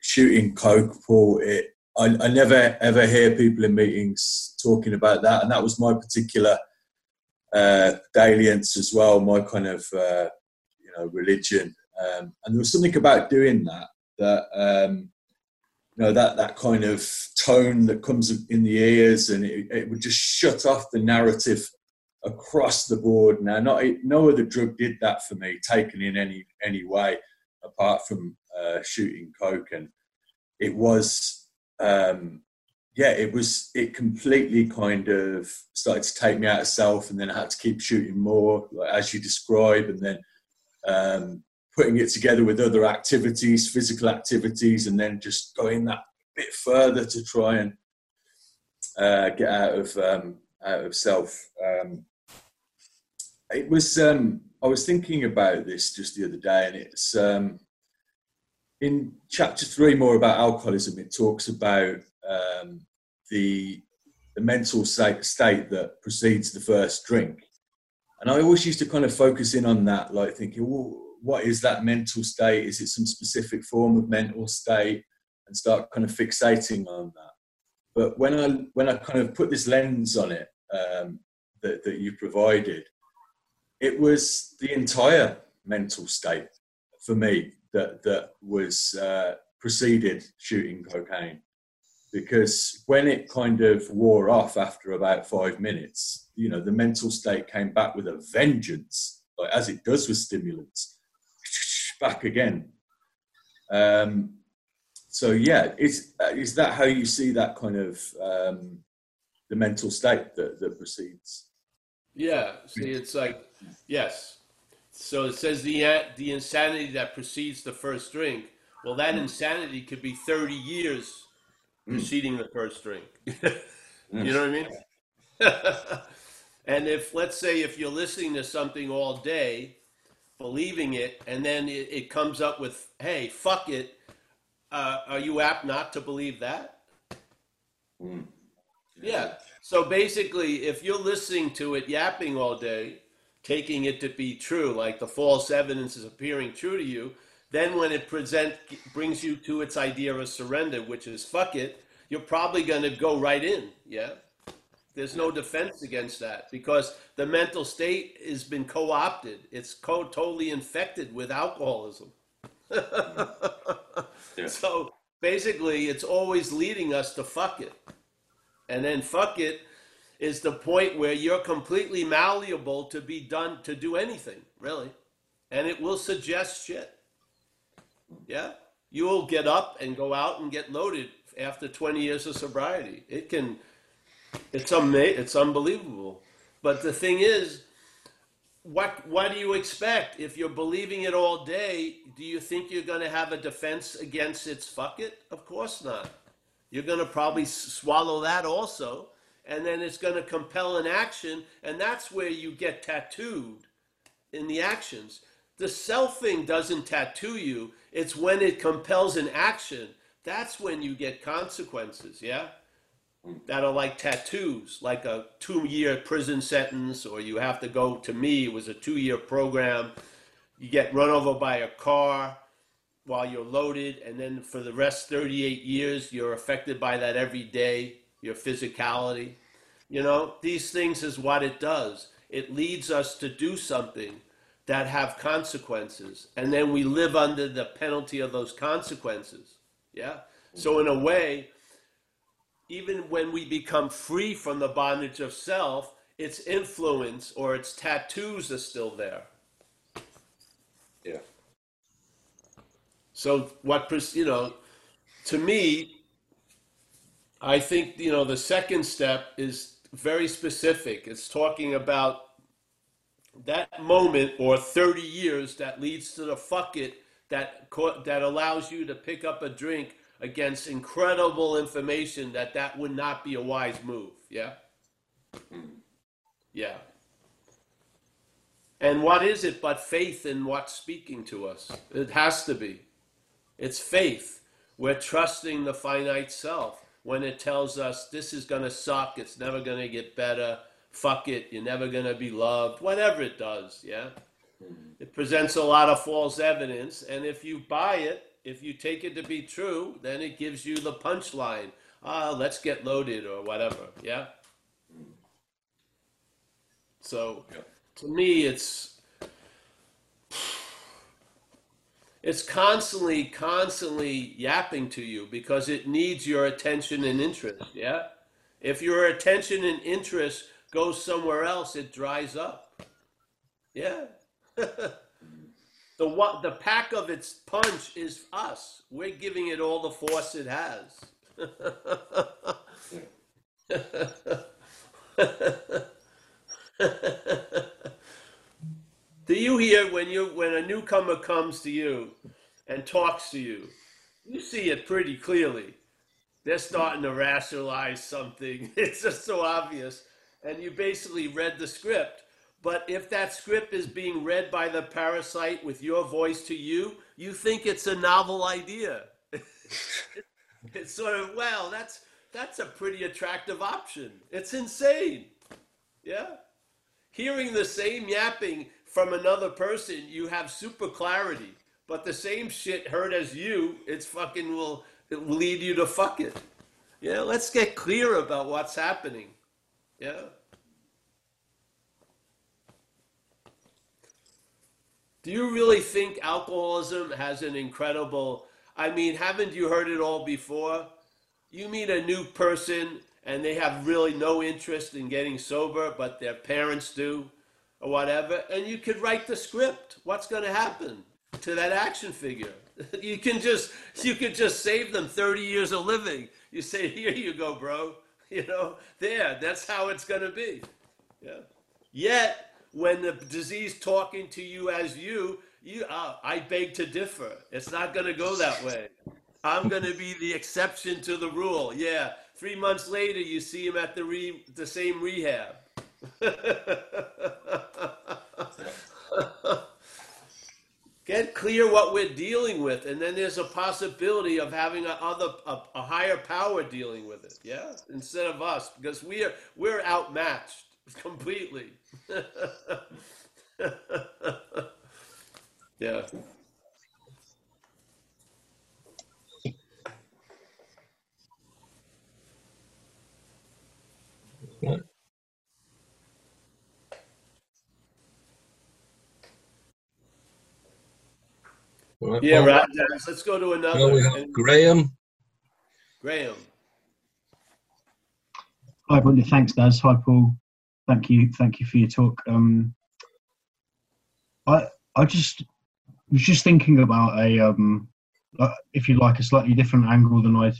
shooting coke, Paul, it I, I never ever hear people in meetings talking about that, and that was my particular uh, dalliance as well. My kind of uh, you know religion, um, and there was something about doing that that. Um, know that that kind of tone that comes in the ears, and it, it would just shut off the narrative across the board. Now, not no other drug did that for me, taken in any any way, apart from uh, shooting coke, and it was, um, yeah, it was it completely kind of started to take me out of self, and then I had to keep shooting more, like, as you describe, and then um, putting it together with other activities, physical activities, and then just going that bit further to try and uh, get out of um, out of self. Um, it was um, I was thinking about this just the other day, and it's um, in chapter three more about alcoholism. It talks about um, the the mental state, state that precedes the first drink, and I always used to kind of focus in on that, like thinking, well, what is that mental state? Is it some specific form of mental state? And start kind of fixating on that. But when I when I kind of put this lens on it um, that that you provided, it was the entire mental state for me that that was uh, preceded shooting cocaine because when it kind of wore off after about five minutes, you know, the mental state came back with a vengeance, like as it does with stimulants, back again. Um, so yeah, is uh, is that how you see that kind of um, the mental state that, that precedes? Yeah. See, it's like yes. So it says the the insanity that precedes the first drink. Well, that insanity could be thirty years preceding the first drink. you know what I mean? and if let's say if you're listening to something all day, believing it, and then it, it comes up with, "Hey, fuck it," uh, are you apt not to believe that? Yeah. So basically, if you're listening to it yapping all day, taking it to be true, like the false evidence is appearing true to you, then when it present brings you to its idea of surrender, which is fuck it, you're probably going to go right in. Yeah. There's no defense against that because the mental state has been co-opted. It's co- totally infected with alcoholism. So basically, it's always leading us to fuck it. And then fuck it is the point where you're completely malleable to be done to do anything, really. And it will suggest shit. Yeah? You will get up and go out and get loaded after 20 years of sobriety. It can, it's, ama- it's unbelievable. But the thing is, what what do you expect? If you're believing it all day do you think you're going to have a defense against its fuck it? Of course not. You're going to probably swallow that also and then it's going to compel an action and that's where you get tattooed in the actions. The self thing doesn't tattoo you it's when it compels an action. That's when you get consequences yeah that are like tattoos, like a two year prison sentence, or you have to go to me, it was a two year program. You get run over by a car while you're loaded, and then for the rest 38 years, you're affected by that every day, your physicality. You know, these things is what it does. It leads us to do something that have consequences, and then we live under the penalty of those consequences. Yeah? So, in a way, even when we become free from the bondage of self, its influence or its tattoos are still there. Yeah. So what you know, to me, I think you know the second step is very specific. It's talking about that moment or 30 years that leads to the fuck it that that allows you to pick up a drink against incredible information that that would not be a wise move. Yeah. Yeah. And what is it but faith in what's speaking to us? It has to be. It's faith. We're trusting the finite self when it tells us this is going to suck, it's never going to get better, fuck it, you're never going to be loved, whatever it does, yeah? Mm-hmm. It presents a lot of false evidence, and if you buy it, if you take it to be true, then it gives you the punchline. Ah, let's get loaded or whatever, yeah? So to me, it's it's constantly, constantly yapping to you because it needs your attention and interest. Yeah, if your attention and interest goes somewhere else, it dries up. Yeah. the what the pack of its punch is us. We're giving it all the force it has. Do you hear when you when a newcomer comes to you and talks to you? You see it pretty clearly. They're starting to rationalize something. It's just so obvious, and you basically read the script. But if that script is being read by the parasite with your voice to you, you think it's a novel idea. it's sort of well, that's that's a pretty attractive option. It's insane. Yeah. Hearing the same yapping from another person, you have super clarity. But the same shit heard as you, it's fucking will, it will lead you to fuck it. Yeah, let's get clear about what's happening. Yeah. Do you really think alcoholism has an incredible? I mean, haven't you heard it all before? You meet a new person and they have really no interest in getting sober, but their parents do, or whatever, and you could write the script. What's going to happen to that action figure? You can just you could just save them 30 years of living. You say, here you go, bro. You know, there, that's how it's going to be. Yeah. Yet, when the disease talking to you as you, you, uh, I beg to differ. It's not going to go that way. I'm going to be the exception to the rule. Yeah. Three months later, you see him at the re, the same rehab. Get clear what we're dealing with, and then there's a possibility of having a other a, a higher power dealing with it. Yeah, instead of us, because we are we're outmatched completely. yeah. Right, Yeah, Paul? right. Dennis. Let's go to Now another. we have Graham. Graham. Hi, Brendan. Thanks, Daz. Hi, Paul. Thank you. Thank you for your talk. Um, I I just was just thinking about a um, uh, if you like, a slightly different angle than I'd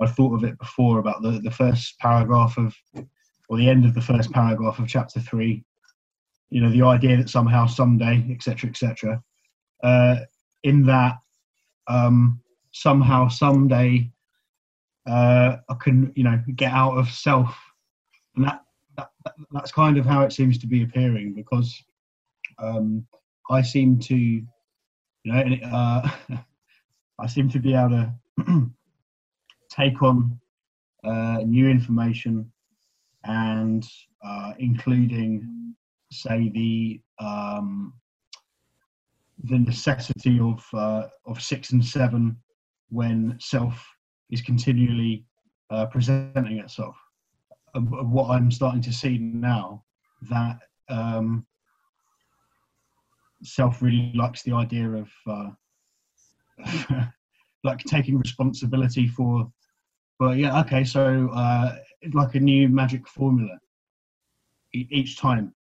I thought of it before about the the first paragraph of or the end of the first paragraph of chapter three. You know, the idea that somehow, someday, etc., etc. Uh, in that, um, somehow, someday, uh, I can, you know, get out of self, and that, that that's kind of how it seems to be appearing because um, I seem to, you know, uh, I seem to be able to take on uh, new information and uh, including, say, the um, the necessity of uh, of six and seven when self is continually uh, presenting itself. Of, what I'm starting to see now, that um, self really likes the idea of uh, like taking responsibility for. But yeah, okay, so uh, like a new magic formula each time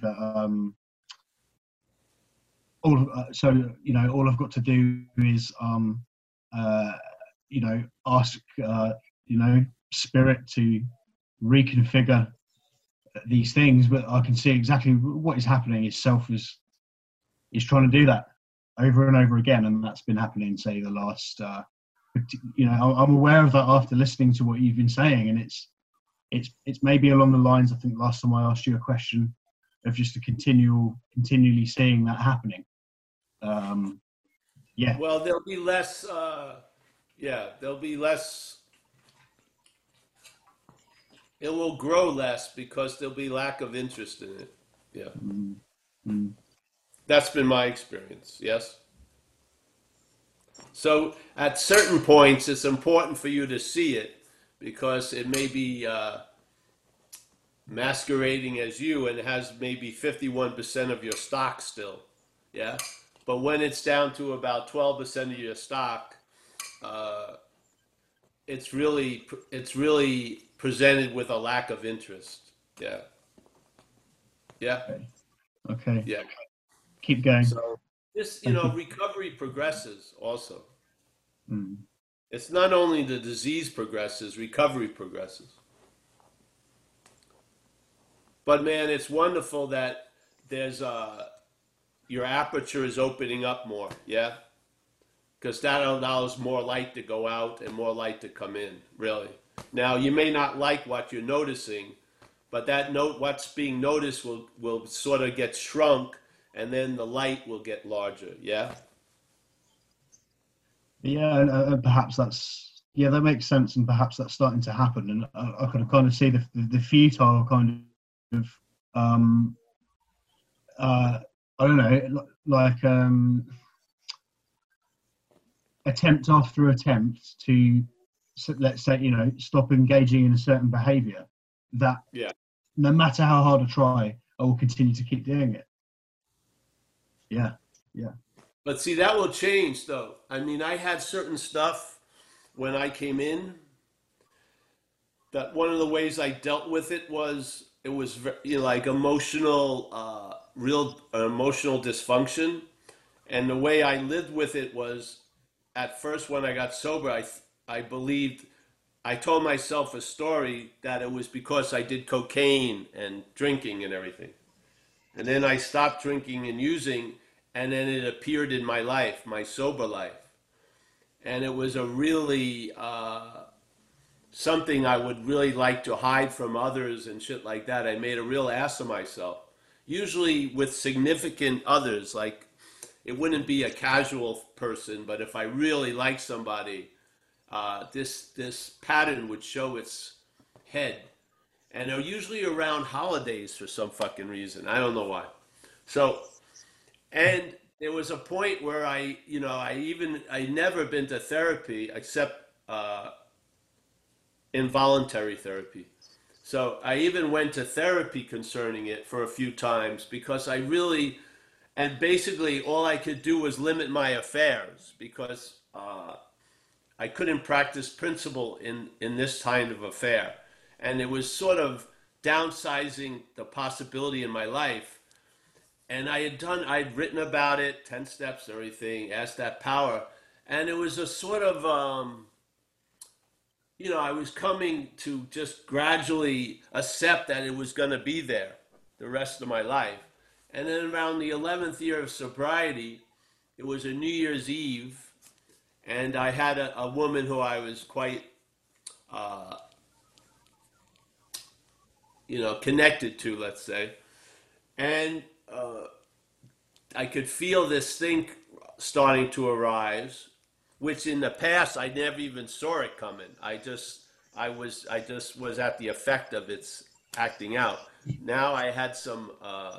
that um, all uh, so you know all I've got to do is um, uh, you know ask uh, you know spirit to reconfigure these things, but I can see exactly what is happening. Is self is is trying to do that over and over again, and that's been happening. Say the last, uh, you know, I'm aware of that after listening to what you've been saying, and it's it's it's maybe along the lines. I think last time I asked you a question of just a continual, continually seeing that happening. Um, yeah, Well, there'll be less. Uh, yeah, there'll be less. It will grow less because there'll be lack of interest in it. Yeah, Mm, mm. that's been my experience. Yes. So at certain points, it's important for you to see it because it may be uh, masquerading as you and has maybe 51% of your stock still. Yeah. But when it's down to about 12% of your stock, uh, it's really it's really presented with a lack of interest. Yeah. Yeah. okay, Yeah. keep going. So this, you know, recovery progresses also. Mm. It's not only the disease progresses, recovery progresses. But man, it's wonderful that there's a your aperture is opening up more. Yeah, because that allows more light to go out and more light to come in. Really. Now you may not like what you're noticing, but that note what's being noticed will will sort of get shrunk, and then the light will get larger. Yeah. Yeah, and uh, perhaps that's yeah, that makes sense, and perhaps that's starting to happen. And I, I can kind of see the the futile kind of um, uh, I don't know, like um, attempt after attempt to let's say you know stop engaging in a certain behavior that Yeah. no matter how hard I try, I will continue to keep doing it. Yeah, Yeah. But see, that will change though. I mean, I had certain stuff when I came in that one of the ways I dealt with it was it was you know, like emotional, uh, real uh, emotional dysfunction. And the way I lived with it was at first when I got sober, I, I believed, I told myself a story that it was because I did cocaine and drinking and everything. And then I stopped drinking and using, and then it appeared in my life, my sober life. And it was a really uh, something I would really like to hide from others and shit like that. I made a real ass of myself. Usually with significant others, like it wouldn't be a casual person, but if I really like somebody, uh, this this pattern would show its head, and they're usually around holidays for some fucking reason. I don't know why. So, and there was a point where I, you know, I even I never been to therapy except uh, involuntary therapy. So I even went to therapy concerning it for a few times because I really, and basically all I could do was limit my affairs because uh, I couldn't practice principle in, in this kind of affair. And it was sort of downsizing the possibility in my life. And I had done, I'd written about it, 10 steps, everything, asked that power. And it was a sort of, um, you know, I was coming to just gradually accept that it was going to be there the rest of my life. And then around the 11th year of sobriety, it was a New Year's Eve, and I had a, a woman who I was quite, uh, you know, connected to, let's say. And uh, I could feel this thing starting to arise which in the past I never even saw it coming. I just I was I just was at the effect of its acting out. Now I had some uh,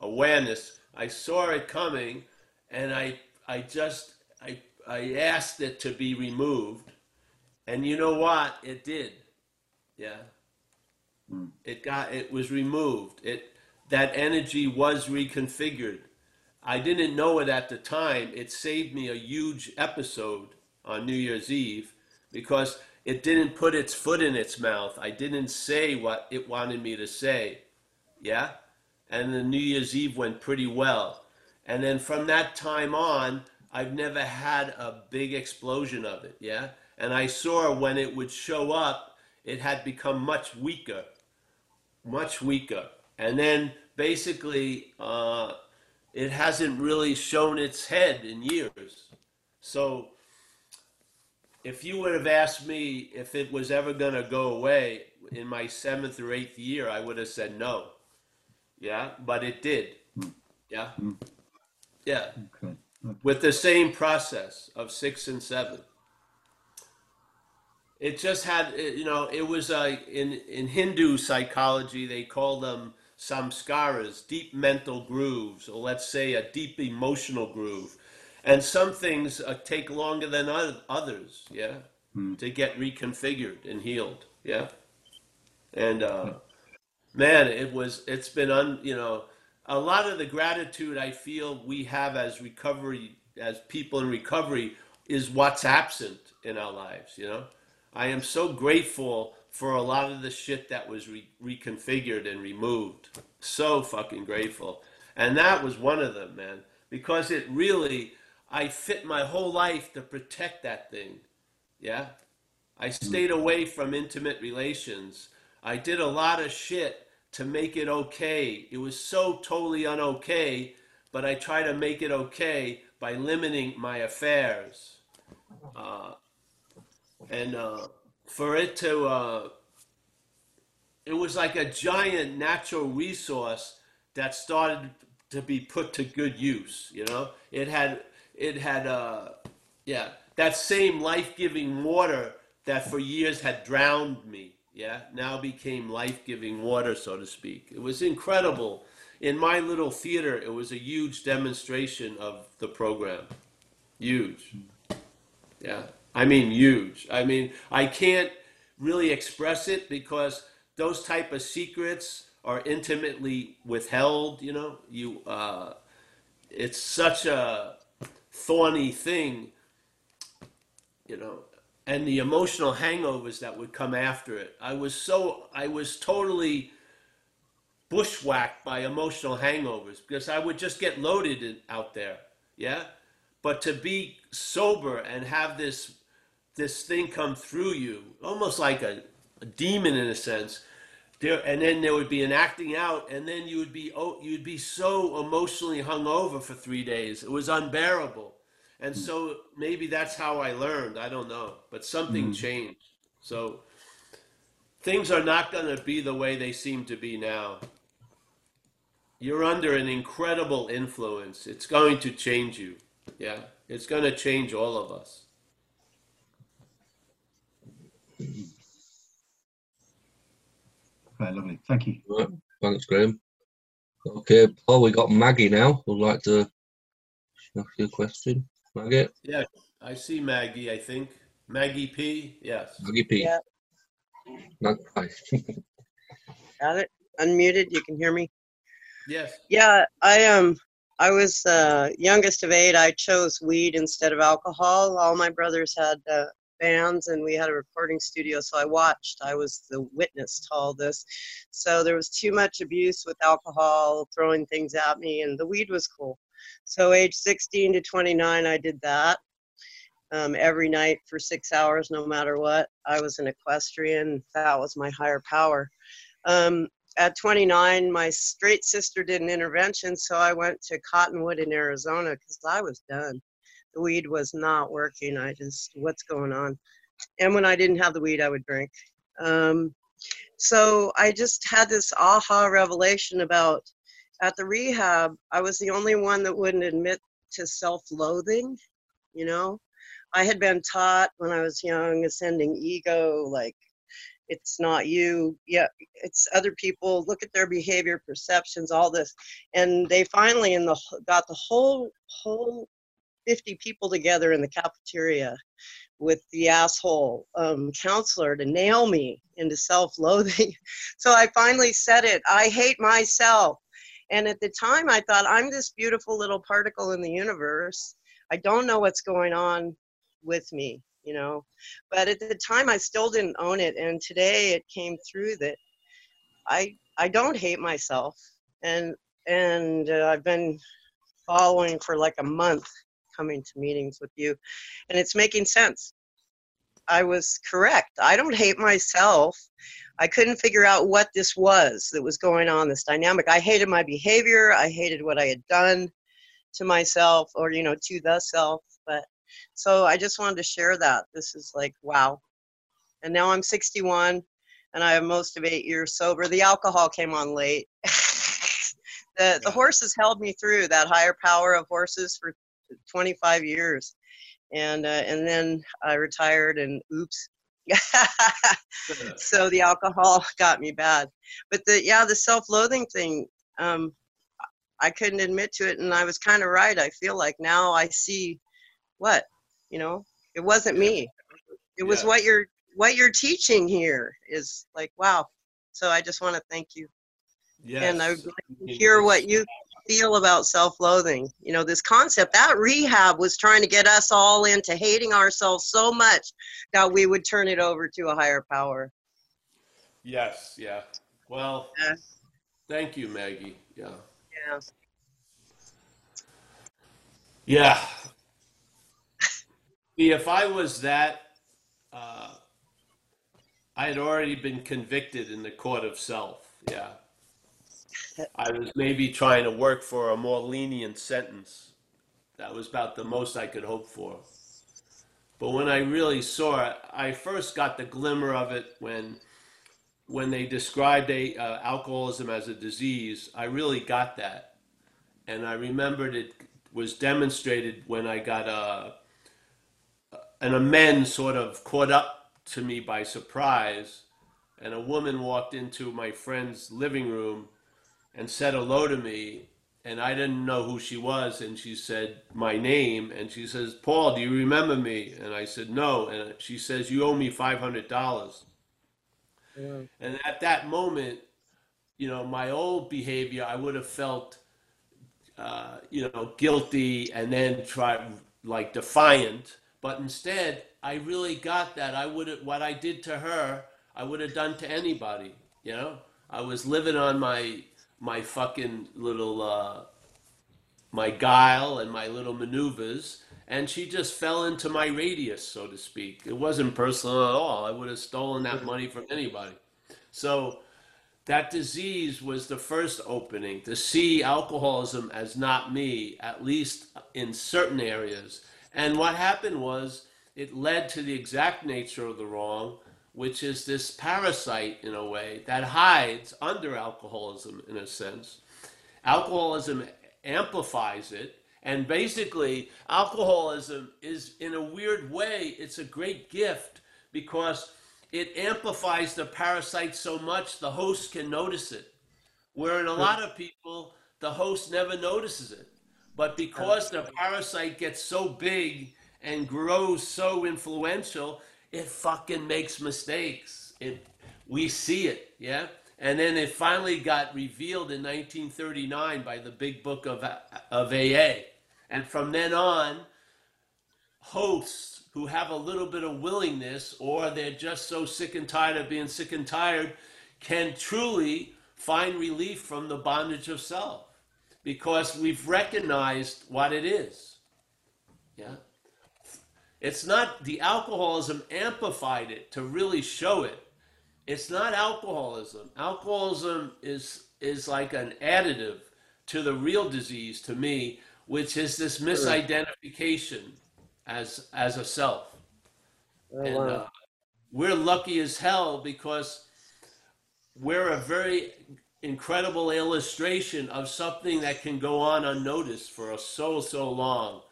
awareness. I saw it coming, and I I just I I asked it to be removed, and you know what? It did. Yeah. Hmm. It got it was removed. It that energy was reconfigured. I didn't know it at the time. It saved me a huge episode on New Year's Eve because it didn't put its foot in its mouth. I didn't say what it wanted me to say. Yeah? And the New Year's Eve went pretty well. And then from that time on, I've never had a big explosion of it. Yeah? And I saw when it would show up, it had become much weaker, much weaker. And then basically, uh, it hasn't really shown its head in years. So if you would have asked me if it was ever going to go away in my seventh or eighth year, I would have said no. Yeah, but it did. Yeah. Yeah. okay. With the same process of six and seven. It just had, you know, it was uh, in in Hindu psychology they call them samskaras, deep mental grooves, or let's say a deep emotional groove. And some things uh, take longer than others, yeah, to get reconfigured and healed, yeah. And uh, man, it was, it's been un, you know, a lot of the gratitude I feel we have as recovery, as people in recovery, is what's absent in our lives, you know. I am so grateful for a lot of the shit that was re- reconfigured and removed. So fucking grateful. And that was one of them, man, because it really, I fit my whole life to protect that thing. Yeah. I stayed away from intimate relations. I did a lot of shit to make it okay. It was so totally unokay, but I try to make it okay by limiting my affairs. Uh, and uh, for it to, uh, it was like a giant natural resource that started to be put to good use. You know, it had, it had, uh, yeah, that same life-giving water that for years had drowned me. Yeah, now became life-giving water, so to speak. It was incredible. In my little theater, it was a huge demonstration of the program. Huge. Yeah. I mean huge. I mean, I can't really express it because those type of secrets are intimately withheld, you know. You uh it's such a thorny thing, you know, and the emotional hangovers that would come after it. I was so I was totally bushwhacked by emotional hangovers because I would just get loaded in, out there, yeah. But to be sober and have this this thing come through you, almost like a, a demon in a sense. There, and then there would be an acting out, and then you would be oh, you'd be so emotionally hung over for three days. It was unbearable, and so maybe that's how I learned. I don't know, but something hmm. changed. So things are not going to be the way they seem to be now. You're under an incredible influence. It's going to change you. Yeah, it's going to change all of us. Very lovely. Thank you. Right. Thanks, Graham. Okay, Paul, we got Maggie now. Would like to ask you a question. Maggie? Yeah, I see Maggie, I think. Maggie P. Yes. Maggie P. Yeah. Magpie. Got it. Unmuted. You can hear me. Yes. Yeah, I um, I was uh, youngest of eight. I chose weed instead of alcohol. All my brothers had uh, bands, and we had a recording studio, so I watched. I was the witness to all this. So there was too much abuse with alcohol, throwing things at me, and the weed was cool. So age 16 to 29, I did that. Um, every night for six hours, no matter what. I was an equestrian. That was my higher power. Um, at 29, my straight sister did an intervention, so I went to Cottonwood in Arizona because I was done. The weed was not working. I just, what's going on? And when I didn't have the weed, I would drink. Um, so I just had this aha revelation about at the rehab, I was the only one that wouldn't admit to self loathing, you know? I had been taught when I was young, ascending ego, like it's not you yeah it's other people look at their behavior perceptions all this. And they finally in the got the whole whole 50 people together in the cafeteria with the asshole um, counselor to nail me into self-loathing. So i finally said it i hate myself and at the time i thought i'm this beautiful little particle in the universe. I don't know what's going on with me you know? But at the time i still didn't own it and today it came through that i i don't hate myself. And and uh, i've been following for like a month coming to meetings with you and it's making sense i was correct i don't hate myself i couldn't figure out what this was that was going on this dynamic i hated my behavior i hated what i had done to myself or you know to the self but so I just wanted to share that. This is like, wow. And now I'm 61 and I have most of eight years sober. The alcohol came on late. the, the horses held me through that higher power of horses for 25 years. And, uh, and then I retired and oops. so the alcohol got me bad. But the, yeah, the self-loathing thing, um, I couldn't admit to it. And I was kind of right. I feel like now I see what you know it wasn't me it was Yeah. what you're what you're teaching here is like wow so i just want to thank you Yes. and i would like to hear what you feel about self-loathing you know this concept that rehab was trying to get us all into hating ourselves so much that we would turn it over to a higher power Yes. Yeah. Well, Yeah. thank you, Maggie. Yeah. yeah Yeah. See, if I was that, uh, I had already been convicted in the court of self. Yeah. I was maybe trying to work for a more lenient sentence. That was about the most I could hope for. But when I really saw it, I first got the glimmer of it when when they described a, uh, alcoholism as a disease. I really got that, and I remembered it was demonstrated when I got a an amends sort of caught up to me by surprise, and a woman walked into my friend's living room and said hello to me and I didn't know who she was and she said my name and she says Paul do you remember me? And I said no and she says you owe me $500 and at that moment you know my old behavior I would have felt uh, you know guilty and then try like defiant. But instead I really got that. I would have what I did to her I would have done to anybody you know? I was living on my my fucking little uh, my guile and my little maneuvers and she just fell into my radius so to speak. It wasn't personal at all. I would have stolen that money from anybody. So that disease was the first opening to see alcoholism as not me at least in certain areas. And what happened was it led to the exact nature of the wrong which is this parasite in a way that hides under alcoholism in a sense. Alcoholism amplifies it. And basically, alcoholism is, in a weird way, it's a great gift because it amplifies the parasite so much the host can notice it. Where in a lot of people, the host never notices it. But because the parasite gets so big and grows so influential, it fucking makes mistakes. It, we see it, yeah. And then it finally got revealed in 1939 by the Big Book of of AA, and from then on, hosts who have a little bit of willingness, or they're just so sick and tired of being sick and tired, can truly find relief from the bondage of self, because we've recognized what it is. Yeah. It's not the alcoholism amplified it to really show it. It's not alcoholism. Alcoholism is is like an additive to the real disease to me, which is this misidentification as as a self. Oh, and wow. uh, we're lucky as hell because we're a very incredible illustration of something that can go on unnoticed for so so long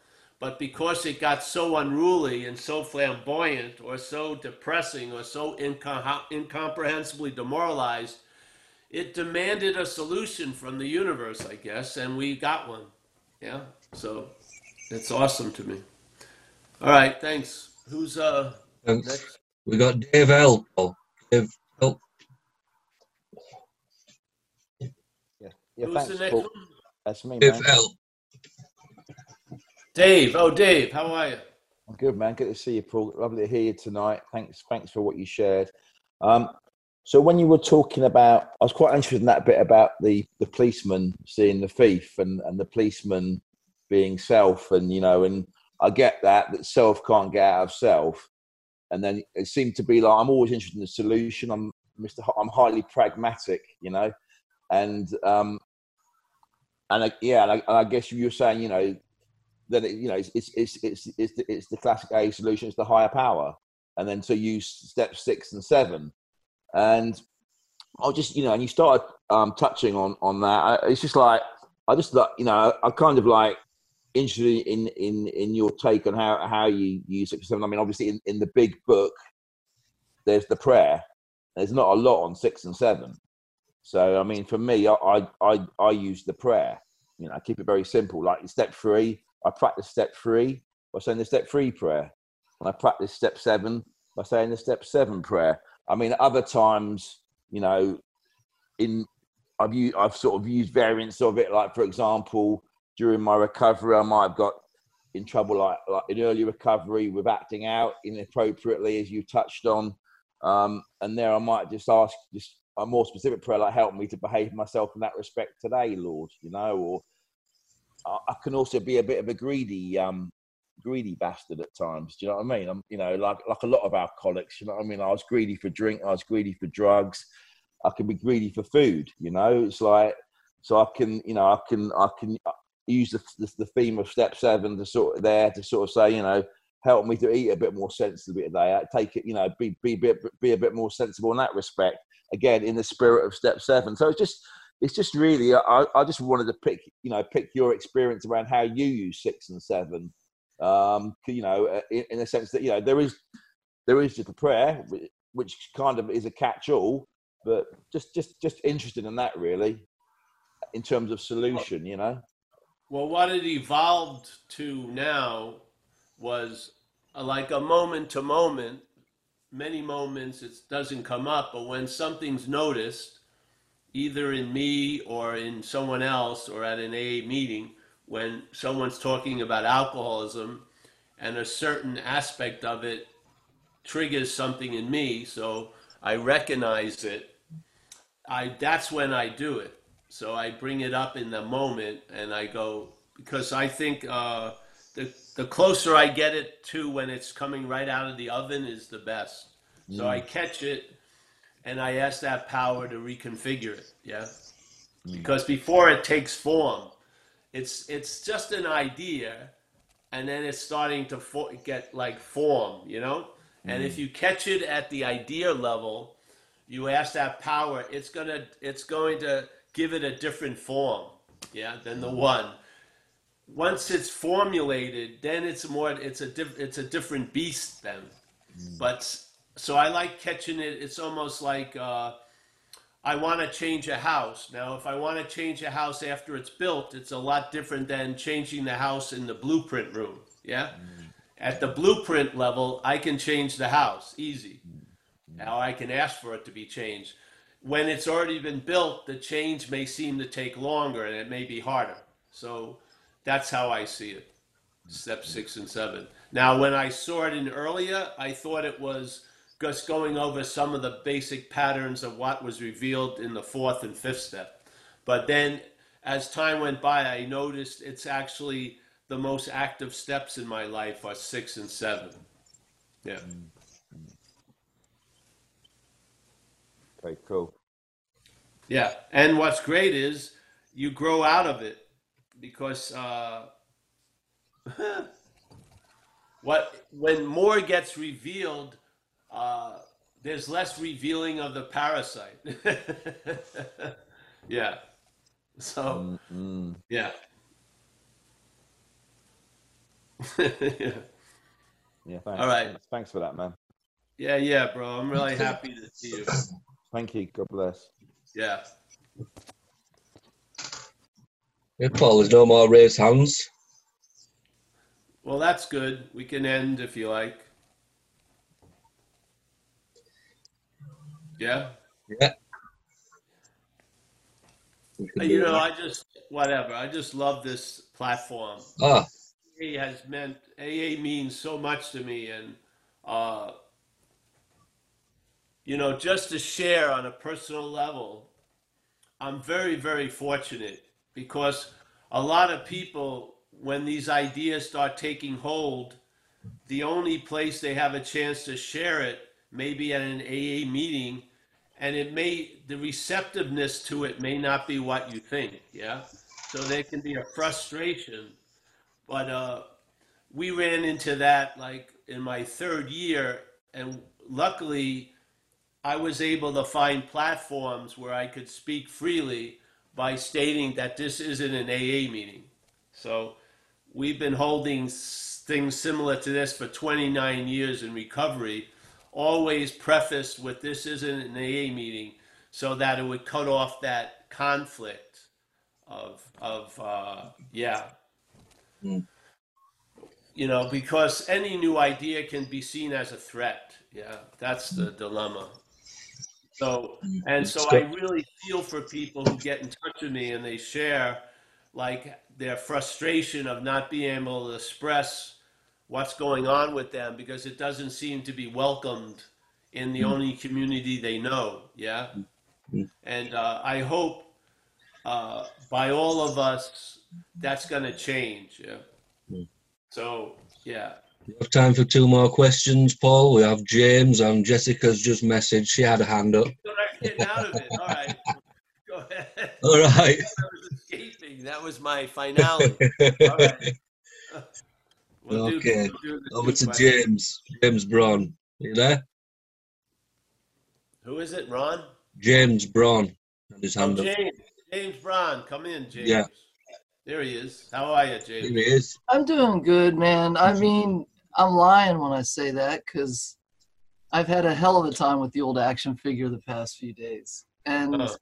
but because it got so unruly and so flamboyant or so depressing or so incom- incomprehensibly demoralized it demanded a solution from the universe i guess and we got one yeah so it's awesome to me all right thanks who's uh Thanks. next We got Dave L. Paul. Dave L. Yeah, yeah who's thanks, the next Paul. one That's me, Dave man. L. dave oh dave how are you I'm good, man. Good to see you, Paul. Lovely to hear you tonight. Thanks, thanks for what you shared. Um, so when you were talking about, I was quite interested in that bit about the the policeman seeing the thief and and the policeman being self, and you know, and I get that that self can't get out of self, and then it seemed to be like I'm always interested in the solution. I'm Mr. H- I'm highly pragmatic, you know, and um, and I, yeah, and I, and I guess you were saying, you know, that it, you know it's it's it's it's it's the, it's the classic A solution. It's the higher power, and then to use step six and seven, and I'll just you know, and you started um, touching on on that. I, it's just like I just like you know, I kind of like interested in in in your take on how how you use six and seven. I mean, obviously in, in the big book, there's the prayer. There's not a lot on six and seven. So I mean, for me, I I I, I use the prayer. You know, keep it very simple. Like step three, I practice step three by saying the step three prayer, and I practice step seven by saying the step seven prayer. I mean, other times, you know, in I've used, I've sort of used variants of it. Like for example, during my recovery, I might have got in trouble like, like in early recovery with acting out inappropriately, as you touched on. Um, and there, I might just ask just a more specific prayer, like help me to behave myself in that respect today, Lord. You know, or I, I can also be a bit of a greedy, um, greedy bastard at times. Do you know what I mean? I'm, you know, like like a lot of alcoholics. You know what I mean? I was greedy for drink. I was greedy for drugs. I can be greedy for food. You know, it's like so I can, you know, I can, I can use the, the, the theme of step seven to sort of there to sort of say, you know, help me to eat a bit more sensibly today. Take it, you know, be be be, be a bit more sensible in that respect. Again, in the spirit of step seven. So it's just it's just really I, I just wanted to pick you know pick your experience around how you use six and seven. Um, you know, uh, in, in the sense that you know there is there is just a prayer which kind of is a catch-all, but just just just interested in that really in terms of solution. You know. Well, what it evolved to now was uh, like a moment to moment. Many moments it doesn't come up, but when something's noticed, either in me or in someone else or at an AA meeting, when someone's talking about alcoholism and a certain aspect of it triggers something in me, so I recognize it, I that's when I do it. So I bring it up in the moment and I go because I think uh, the the closer I get it to when it's coming right out of the oven is the best. So I catch it and I ask that power to reconfigure it. Yeah. Mm. Because before it takes form, it's it's just an idea and then it's starting to get like form, you know? And if mm. you catch it at the idea level, you ask that power, it's going to it's going to give it a different form, yeah, than the mm. one once it's formulated, then it's more it's a diff, it's a different beast then. But so I like catching it. It's almost like uh, I want to change a house. Now, if I want to change a house after it's built, it's a lot different than changing the house in the blueprint room. Yeah. Mm. At the blueprint level, I can change the house easy. Mm. Mm. Now I can ask for it to be changed. When it's already been built, the change may seem to take longer and it may be harder. So that's how I see it. Step six and seven. Now, when I saw it in earlier, I thought it was just going over some of the basic patterns of what was revealed in the fourth and fifth step. But then, as time went by, I noticed it's actually the most active steps in my life are six and seven. Yeah. Okay, cool. Yeah. And what's great is you grow out of it because uh, what when more gets revealed, uh, there's less revealing of the parasite. yeah. So Mm, yeah. yeah. yeah, thanks. All right. Thanks, thanks for that, man. Yeah, yeah, bro. I'm really happy to see you. Thank you. God bless. Yeah. Yeah, Paul, there's no more raised hands. Well, that's good. We can end if you like. Yeah. Yeah. We can do You know, that. I just whatever. I just love this platform. Ah, AA has meant AA means so much to me, and uh, you know, just to share on a personal level, I'm very, very fortunate because a lot of people, when these ideas start taking hold, the only place they have a chance to share it may be at an AA meeting, and it may the receptiveness to it may not be what you think. Yeah, so there can be a frustration, but uh, we ran into that like in my third year, and luckily, I was able to find platforms where I could speak freely by stating that this isn't an AA meeting. So we've been holding things similar to this for 29 years in recovery, always prefaced with this isn't an AA meeting, so that it would cut off that conflict of of uh, yeah. Mm. You know, because any new idea can be seen as a threat. Yeah, that's the dilemma. So and so I really feel for people who get in touch with me and they share like their frustration of not being able to express what's going on with them because it doesn't seem to be welcomed in the only community they know. Yeah. And uh, I hope uh, by all of us that's going to change. Yeah. So, yeah. we have time for two more questions, Paul. We have James and Jessica's just messaged. She had a hand up. Getting out of it. All right. Go ahead. All right. I was escaping. That was my finale. All right. We'll do- okay. we'll do Over to. James. James Braun. you there? Who is it, Ron? James Braun. Had his Oh, hand up. James. James Brown. Come in, James. Yeah. There he is. How are you, James? Here he is. I'm doing good, man. I mean, I'm lying when I say that because I've had a hell of a time with the old action figure the past few days, and Oh.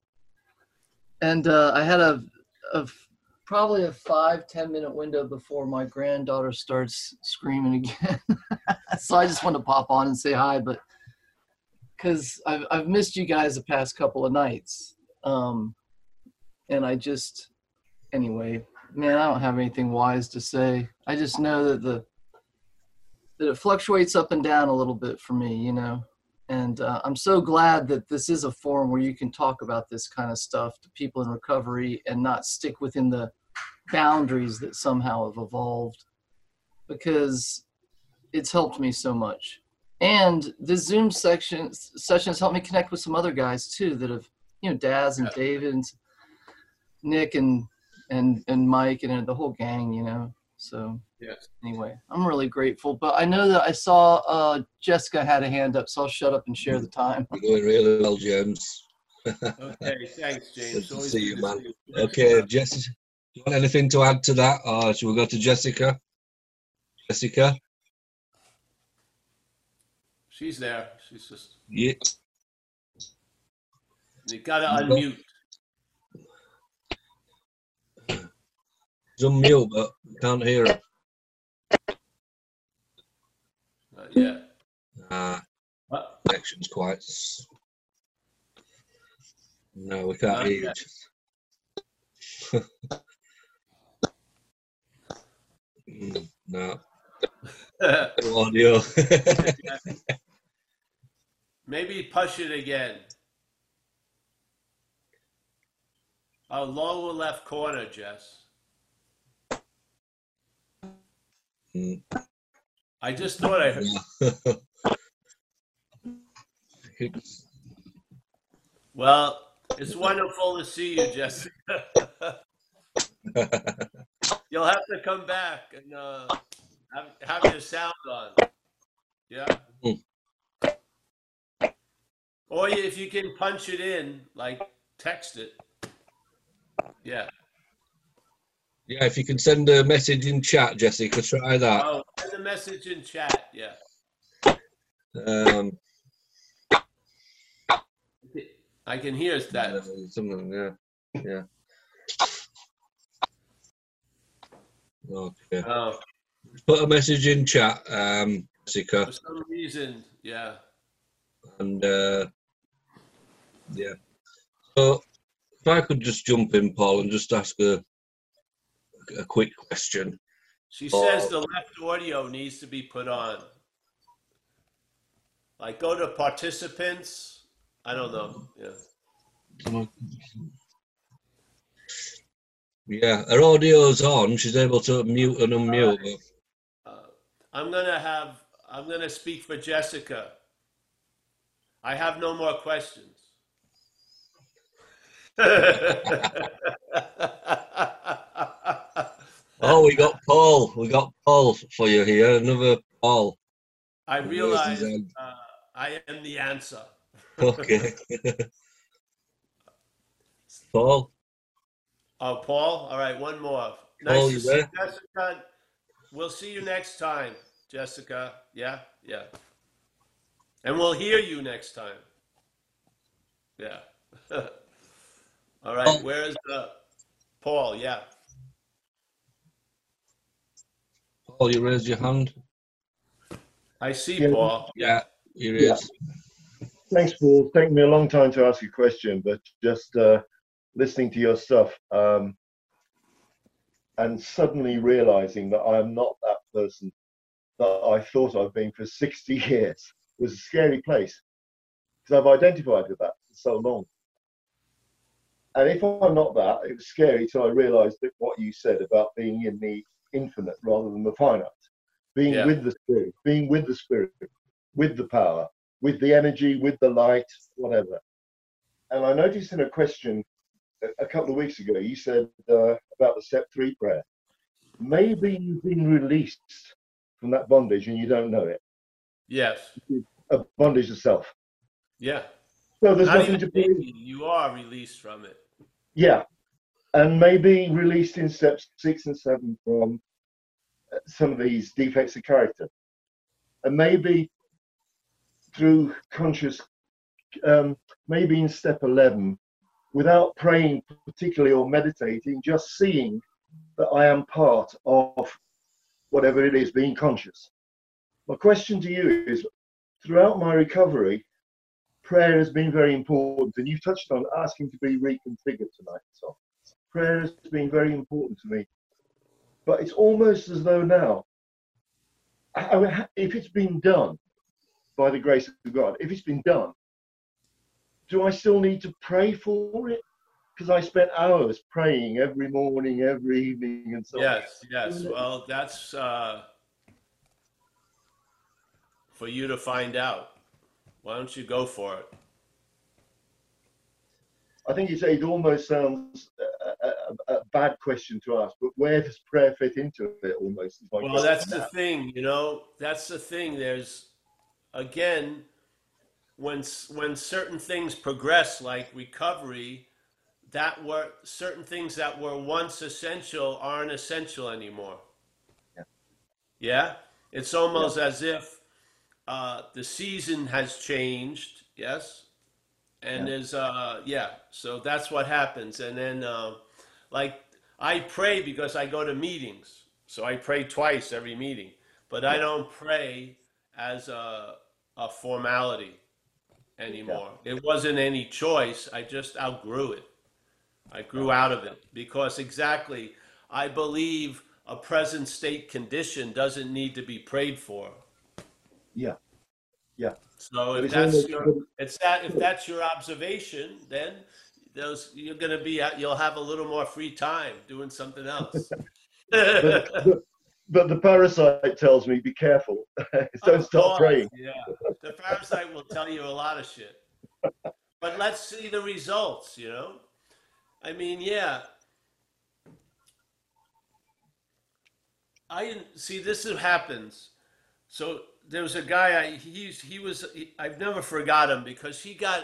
and uh, I had a, a f- probably a five ten minute window before my granddaughter starts screaming again. so I just want to pop on and say hi, but because I've I've missed you guys the past couple of nights, um, and I just anyway, man, I don't have anything wise to say. I just know that the that it fluctuates up and down a little bit for me, you know. And uh, I'm so glad that this is a forum where you can talk about this kind of stuff to people in recovery and not stick within the boundaries that somehow have evolved because it's helped me so much. And the Zoom section sessions helped me connect with some other guys too that have, you know, Daz and David and Nick and and and Mike and the whole gang, you know. So Yes. anyway, I'm really grateful. But I know that I saw uh, Jessica had a hand up, so I'll shut up and share the time. You're going really well, James. Okay, thanks, James. Good to see you, man. see you. Okay, Jessica. You want anything to add to that, or should we go to Jessica? Jessica. She's there. She's just. Yeah. You gotta No. unmute. She's unmute, but can't hear her. Not yet. Ah, What? connection's quite. No, we can't Not hear you. Mm, no. No audio. Maybe push it again. Oh, lower left corner, Jess. Mm, I just thought I heard. Well, it's wonderful to see you, Jessica. You'll have to come back and uh, have, have your sound on. Yeah. Mm. Or if you can punch it in, like text it. Yeah. yeah, if you can send a message in chat, Jessica, try that. Oh, send a message in chat. Yeah. Um, I can hear that. something, yeah, yeah. Okay. Oh, Put a message in chat, um, Jessica, for some reason, yeah. and uh, yeah. So, if I could just jump in, Paul, and just ask a a quick question. She says the left audio needs to be put on. Like go to participants. I don't know. Yeah. Yeah, her audio's on. She's able to mute and unmute. Uh, I'm gonna have. I'm gonna speak for Jessica. I have no more questions. Oh, we got Paul. We got Paul for you here. Another Paul. I realize uh, I am the answer. Okay. Paul. Oh, Paul. All right, one more. Paul, Nice you to see there? Jessica. We'll see you next time, Jessica. Yeah, yeah. And we'll hear you next time. Yeah. All right. Paul. Where is the Paul? Yeah. Paul, you raised your hand. I see Yeah. Paul. Yeah, here he Yeah. is. Thanks, Paul. It's taken me a long time to ask a question, but just uh, listening to your stuff um, and suddenly realizing that I am not that person that I thought I've been for 60 years was a scary place because I've identified with that for so long. And if I'm not that, it was scary till I realized that what you said about being in the infinite rather than the finite, being Yeah. with the spirit, being with the spirit, with the power, with the energy, with the light, whatever. And I noticed in a question a- couple of weeks ago, you said uh, about the step three prayer. Maybe you've been released from that bondage and you don't know it. Yes. A bondage of self. Yeah. So there's Not nothing to be. you are released from it. Yeah, and maybe released in steps six and seven from uh, some of these defects of character, and maybe through conscious, um, maybe in step eleven, without praying particularly or meditating, just seeing that I am part of whatever it is, being conscious. My question to you is: throughout my recovery, prayer has been very important, and you've touched on asking to be reconfigured tonight. So, prayer has been very important to me. But it's almost as though now, if it's been done by the grace of God, if it's been done, do I still need to pray for it? Because I spent hours praying every morning, every evening, and so on. Yes, yes. Well, that's uh, for you to find out. Why don't you go for it? I think you say it almost sounds a, a, a- bad question to ask, but where does prayer fit into it almost? Well, that's the thing, you know. That's the thing. There's again, when when certain things progress, like recovery, that were certain things that were once essential aren't essential anymore. Yeah, it's almost as if uh, the season has changed. Yes, and Yeah. there's uh yeah. So that's what happens, and then uh, like I pray because I go to meetings, so I pray twice every meeting, but I don't pray as a a formality anymore. It wasn't any choice. I just outgrew it. I grew out of it because exactly I believe a present state condition doesn't need to be prayed for. Yeah, yeah. So if that's your it's that if that's your observation, then those you're going to be you'll have a little more free time doing something else. but, but, but the parasite tells me be careful. Don't Of start praying. Yeah, the parasite will tell you a lot of shit. But let's see the results. You know, I mean, yeah. I didn't see this is- happens. So there was a guy. I he's he was. He, I've never forgot him because he got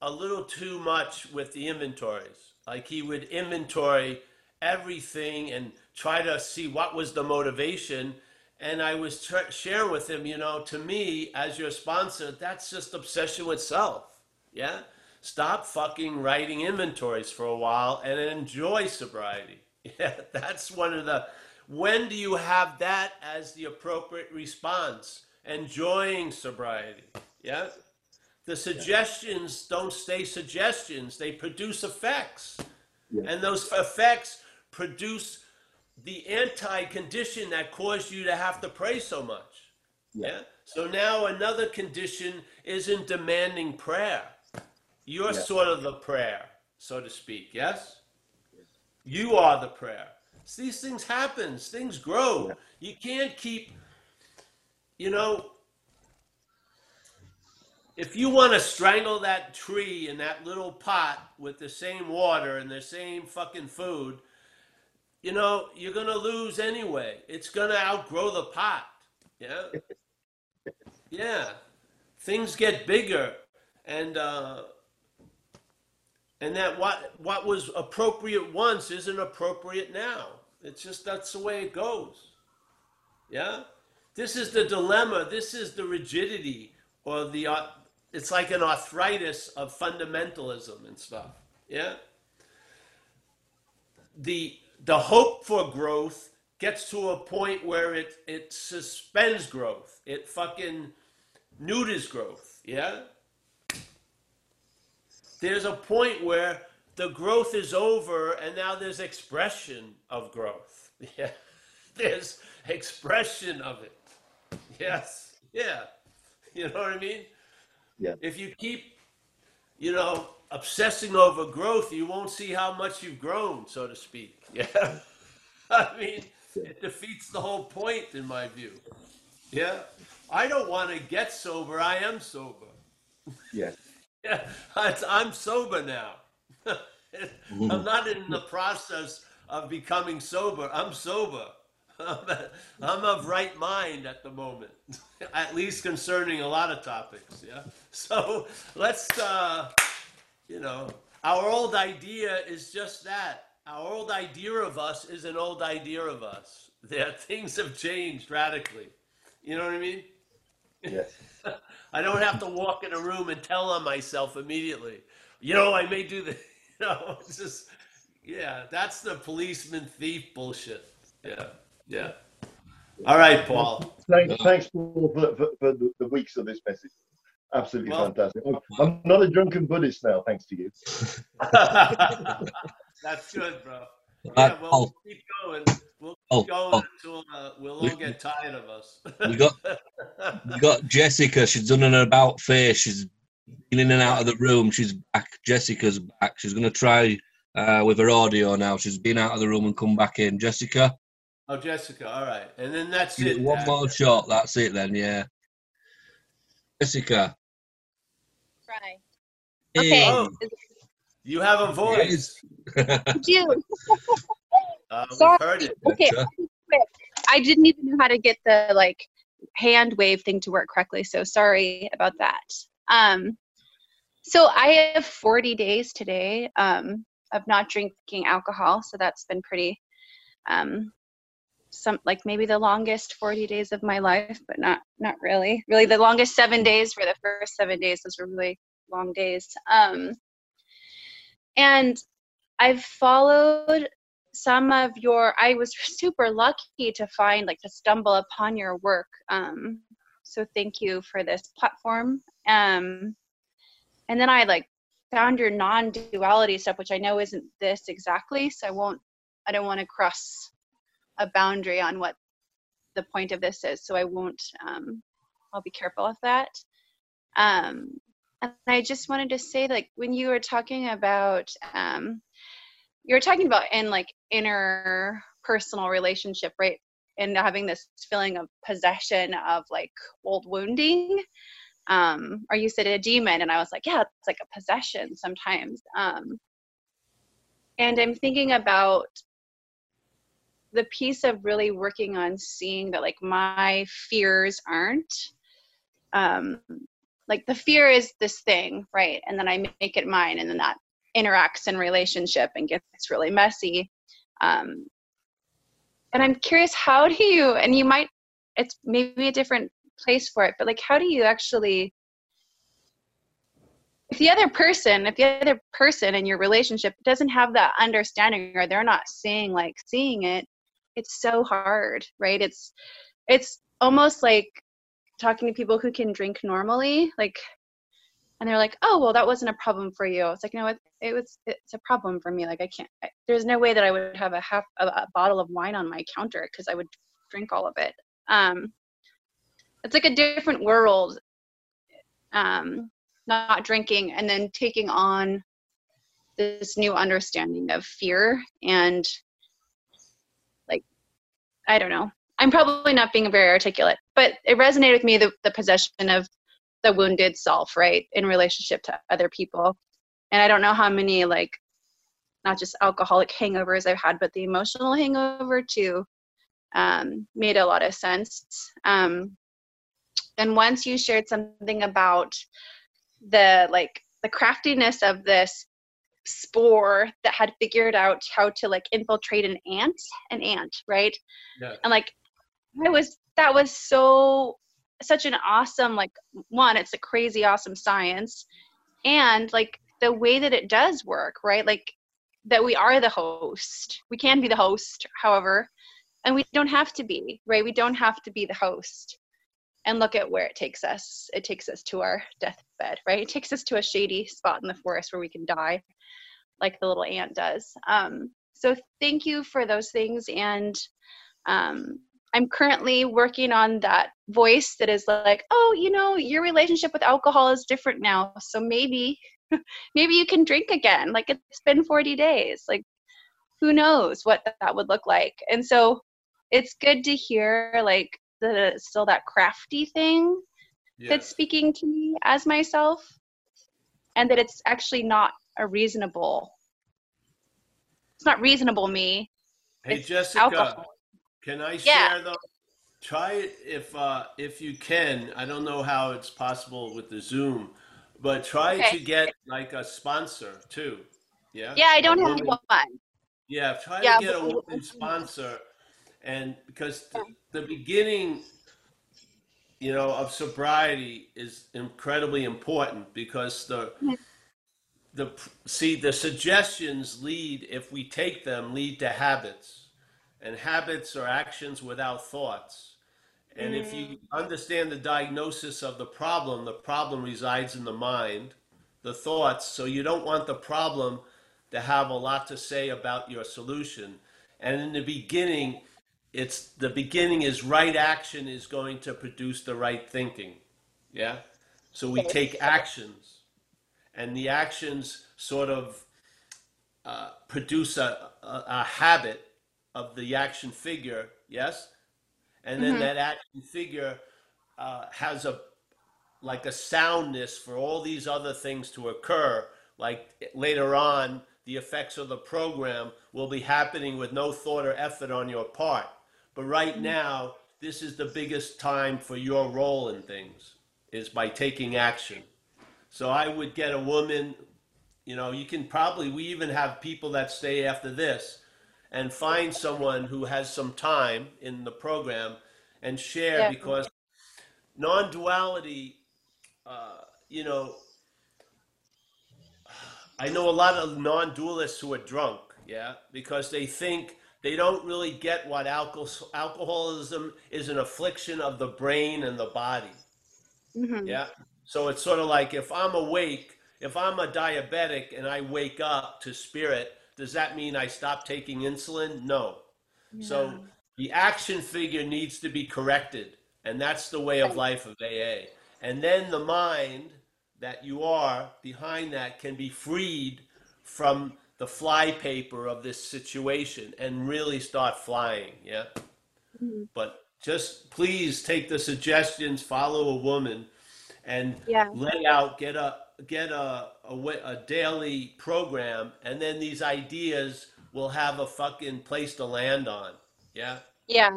a little too much with the inventories. Like he would inventory everything and try to see what was the motivation. And I was tr- sharing with him, you know, to me as your sponsor, that's just obsession with self. Yeah. Stop fucking writing inventories for a while and enjoy sobriety. Yeah. That's one of the. When do you have that as the appropriate response? Enjoying sobriety. Yeah. The suggestions don't stay suggestions, they produce effects. And those effects produce the anti condition that caused you to have to pray so much. Yeah. So now another condition isn't demanding prayer. You're Yeah. sort of the prayer, so to speak. Yes? You are the prayer. These things happen, things grow. You can't keep, you know, if you want to strangle that tree in that little pot with the same water and the same fucking food, you know, you're going to lose anyway. It's going to outgrow the pot. Yeah. Yeah. Things get bigger and uh and that what what was appropriate once isn't appropriate now. It's just that's the way it goes. Yeah? This is the dilemma. This is the rigidity or the uh, it's like an arthritis of fundamentalism and stuff. Yeah? The the hope for growth gets to a point where it it suspends growth. It fucking neuters growth. Yeah? There's a point where the growth is over and now there's expression of growth. Yeah. There's expression of it. Yes. Yeah. You know what I mean? Yeah. If you keep, you know, obsessing over growth, you won't see how much you've grown, so to speak. Yeah. I mean, it defeats the whole point in my view. Yeah. I don't want to get sober. I am sober. Yes. Yeah, I'm sober now. I'm not in the process of becoming sober. I'm sober. I'm of right mind at the moment, at least concerning a lot of topics. Yeah. So let's, uh, you know, our old idea is just that. Our old idea of us is an old idea of us. There, things have changed radically. You know what I mean? Yes. I don't have to walk in a room and tell on myself immediately. You know, I may do the, you know, it's just, yeah, that's the policeman thief bullshit. Yeah, yeah. All right, Paul. Thanks, thanks Paul, for, for, for the, the weeks of this message. Absolutely Well- fantastic. I'm, I'm not a drunken Buddhist now, thanks to you. That's good, bro. Yeah, we'll keep going. We'll Paul, keep going Paul. until uh, we'll all get tired of us. We got we got Jessica. She's done an about face. She's been in and out of the room. She's back. Jessica's back. She's going to try uh, with her audio now. She's been out of the room and come back in. Jessica, Oh, Jessica. All right, and then that's you it. one Dad. more shot. That's it then. Yeah. Jessica. Try. Hey. Okay. Oh, you have a voice. I do. Uh, we've Sorry. heard it. Okay. I'll quick. I didn't even know how to get the like hand wave thing to work correctly, so sorry about that. Um, so I have 40 days today um, of not drinking alcohol, so that's been pretty um, some like maybe the longest 40 days of my life, but not not really. Really, the longest seven days for the first seven days. Those were really long days. Um, and I've followed some of your i was super lucky to find like to stumble upon your work um so thank you for this platform um and then i like found your non-duality stuff which i know isn't this exactly so i won't i don't want to cross a boundary on what the point of this is so i won't um i'll be careful of that um and i just wanted to say like when you were talking about um you were talking about in like inner personal relationship right? And having this feeling of possession of like old wounding. Um or you said a demon and i was like yeah it's like a possession sometimes. Um and i'm thinking about the piece of really working on seeing that like my fears aren't um like the fear is this thing right? And then i make it mine and then that interacts in relationship and gets really messy. Um and i'm curious how do you and you might it's maybe a different place for it but like how do you actually if the other person if the other person in your relationship doesn't have that understanding or they're not seeing like seeing it it's so hard right? It's it's almost like talking to people who can drink normally like and they're like oh well that wasn't a problem for you. It's like no it, it was it's a problem for me. Like i can't I, there's no way that i would have a half a, a bottle of wine on my counter because i would drink all of it. Um it's like a different world um not drinking and then taking on this new understanding of fear and like i don't know i'm probably not being very articulate but it resonated with me the, the possession of the wounded self right in relationship to other people. And i don't know how many like not just alcoholic hangovers i've had but the emotional hangover too um, made a lot of sense. Um, and once you shared something about the like the craftiness of this spore that had figured out how to like infiltrate an ant an ant right? Yeah. and like i was that was so such an awesome like one it's a crazy awesome science and like the way that it does work right? Like that we are the host. We can be the host however and we don't have to be right? We don't have to be the host and look at where it takes us. It takes us to our deathbed right? It takes us to a shady spot in the forest where we can die like the little ant does. Um, so thank you for those things and um, i'm currently working on that voice that is like oh you know your relationship with alcohol is different now so maybe maybe you can drink again. Like it's been 40 days. Like who knows what that would look like. And so it's good to hear like the still that crafty thing that's speaking to me as myself and that it's actually not a reasonable it's not reasonable me. Hey Jessica, alcohol. Can I Yeah. share though? Try it if uh, if you can. I don't know how it's possible with the Zoom, but try Okay. to get like a sponsor too. Yeah. Yeah, I don't A have woman- one. Yeah, try Yeah, to get a woman sponsor, and because the, the beginning, you know, of sobriety is incredibly important because the the see the suggestions lead if we take them lead to habits, and habits are actions without thoughts. And if you understand the diagnosis of the problem, the problem resides in the mind, the thoughts. So you don't want the problem to have a lot to say about your solution. And in the beginning, it's the beginning is right action is going to produce the right thinking. Yeah. So we take actions, and the actions sort of uh, produce a, a, a habit of the action figure. Yes. And then Mhm. that action figure uh, has a like a soundness for all these other things to occur. Like later on, the effects of the program will be happening with no thought or effort on your part. But right now, this is the biggest time for your role in things is by taking action. So I would get a woman, you know, you can probably, we even have people that stay after this and find someone who has some time in the program and share Yeah. because non duality, uh, you know, I know a lot of non dualists who are drunk, yeah, because they think they don't really get what alcohol, alcoholism is an affliction of the brain and the body. Mhm. Yeah. So it's sort of like if I'm awake, if I'm a diabetic and I wake up to spirit, does that mean I stop taking insulin? No. So the action figure needs to be corrected. And that's the way of life of AA. And then the mind that you are behind that can be freed from the flypaper of this situation and really start flying. Yeah. Mm-hmm. But just please take the suggestions, follow a woman, and Yeah. lay out, get a get a, a a daily program, and then these ideas will have a fucking place to land on. Yeah. Yeah.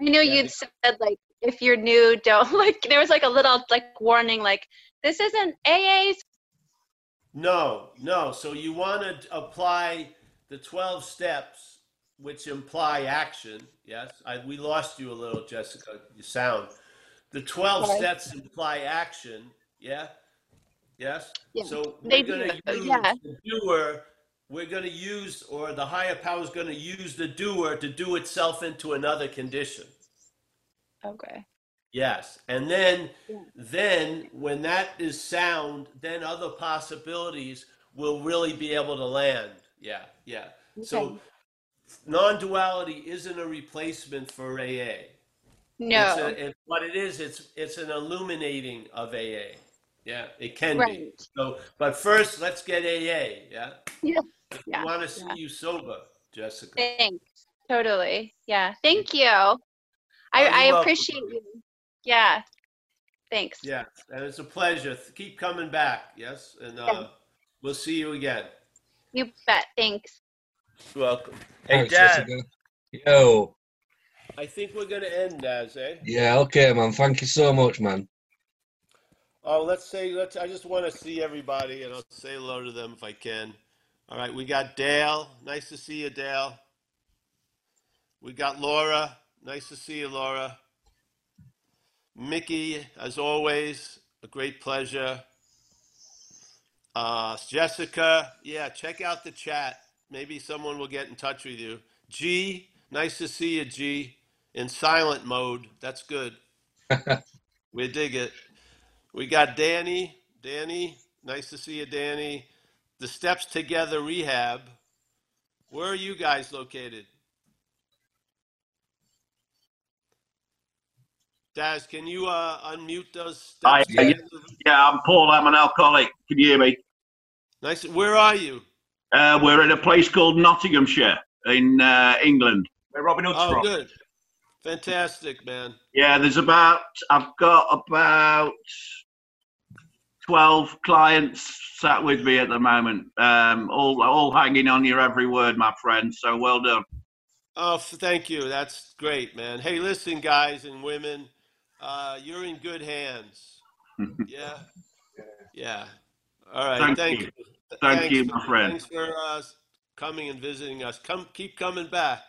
I know Yeah, you'd said like if you're new, don't like there was like a little like warning like this isn't AA's No, no. So you want to apply the 12 steps, which imply action. Yes. I, we lost you a little, Jessica. You sound. The 12 Sorry. steps imply action. Yeah. Yes. Yeah, So they we're going to use yeah. the doer. We're going to use, or the higher power is going to use the doer to do itself into another condition. Okay. Yes, and then then when that is sound, then other possibilities will really be able to land. Yeah, yeah. So non-duality isn't a replacement for AA. No. It's a, it, what it is, it's it's an illuminating of AA. Yeah, it can be. Right. So, but first, let's get AA. Yeah. Yeah. I Yeah. want to see yeah. you sober, Jessica. Thanks. Totally. Yeah. Thank you. I, I appreciate you. Yeah. Thanks. Yeah, and it's a pleasure. Keep coming back. Yes, and uh, we'll see you again. You bet. Thanks. You're welcome. Hey, Thanks, Dad. Jessica. Yo. I think we're going to end, Daz, eh? Yeah, okay, man. Thank you so much, man. Oh, let's say, let's. I just want to see everybody, and I'll say hello to them if I can. All right, we got Dale. Nice to see you, Dale. We got Laura. Nice to see you, Laura. Mickey, as always, a great pleasure. Uh, Jessica, yeah, check out the chat. Maybe someone will get in touch with you. G, nice to see you, G. In silent mode. That's good. we dig it. We got Danny. Danny, nice to see you, Danny. The Steps Together Rehab. Where are you guys located? Daz, can you uh, unmute those Hi, steps? yeah, yeah, I'm Paul. I'm an alcoholic. Can you hear me? Nice. Where are you? Uh, we're at a place called Nottinghamshire in uh, England. Where Robin Hood's Oh, from. good. Fantastic, man. Yeah, there's about I've got about 12 clients sat with me at the moment, um, all, all hanging on your every word, my friend. So well done. Oh, thank you. That's great, man. Hey, listen, guys and women, uh, you're in good hands. Yeah, yeah. All right. Thank Thank, you. Thank Thanks you, my friend. Thanks for uh, coming and visiting us. Come, keep coming back.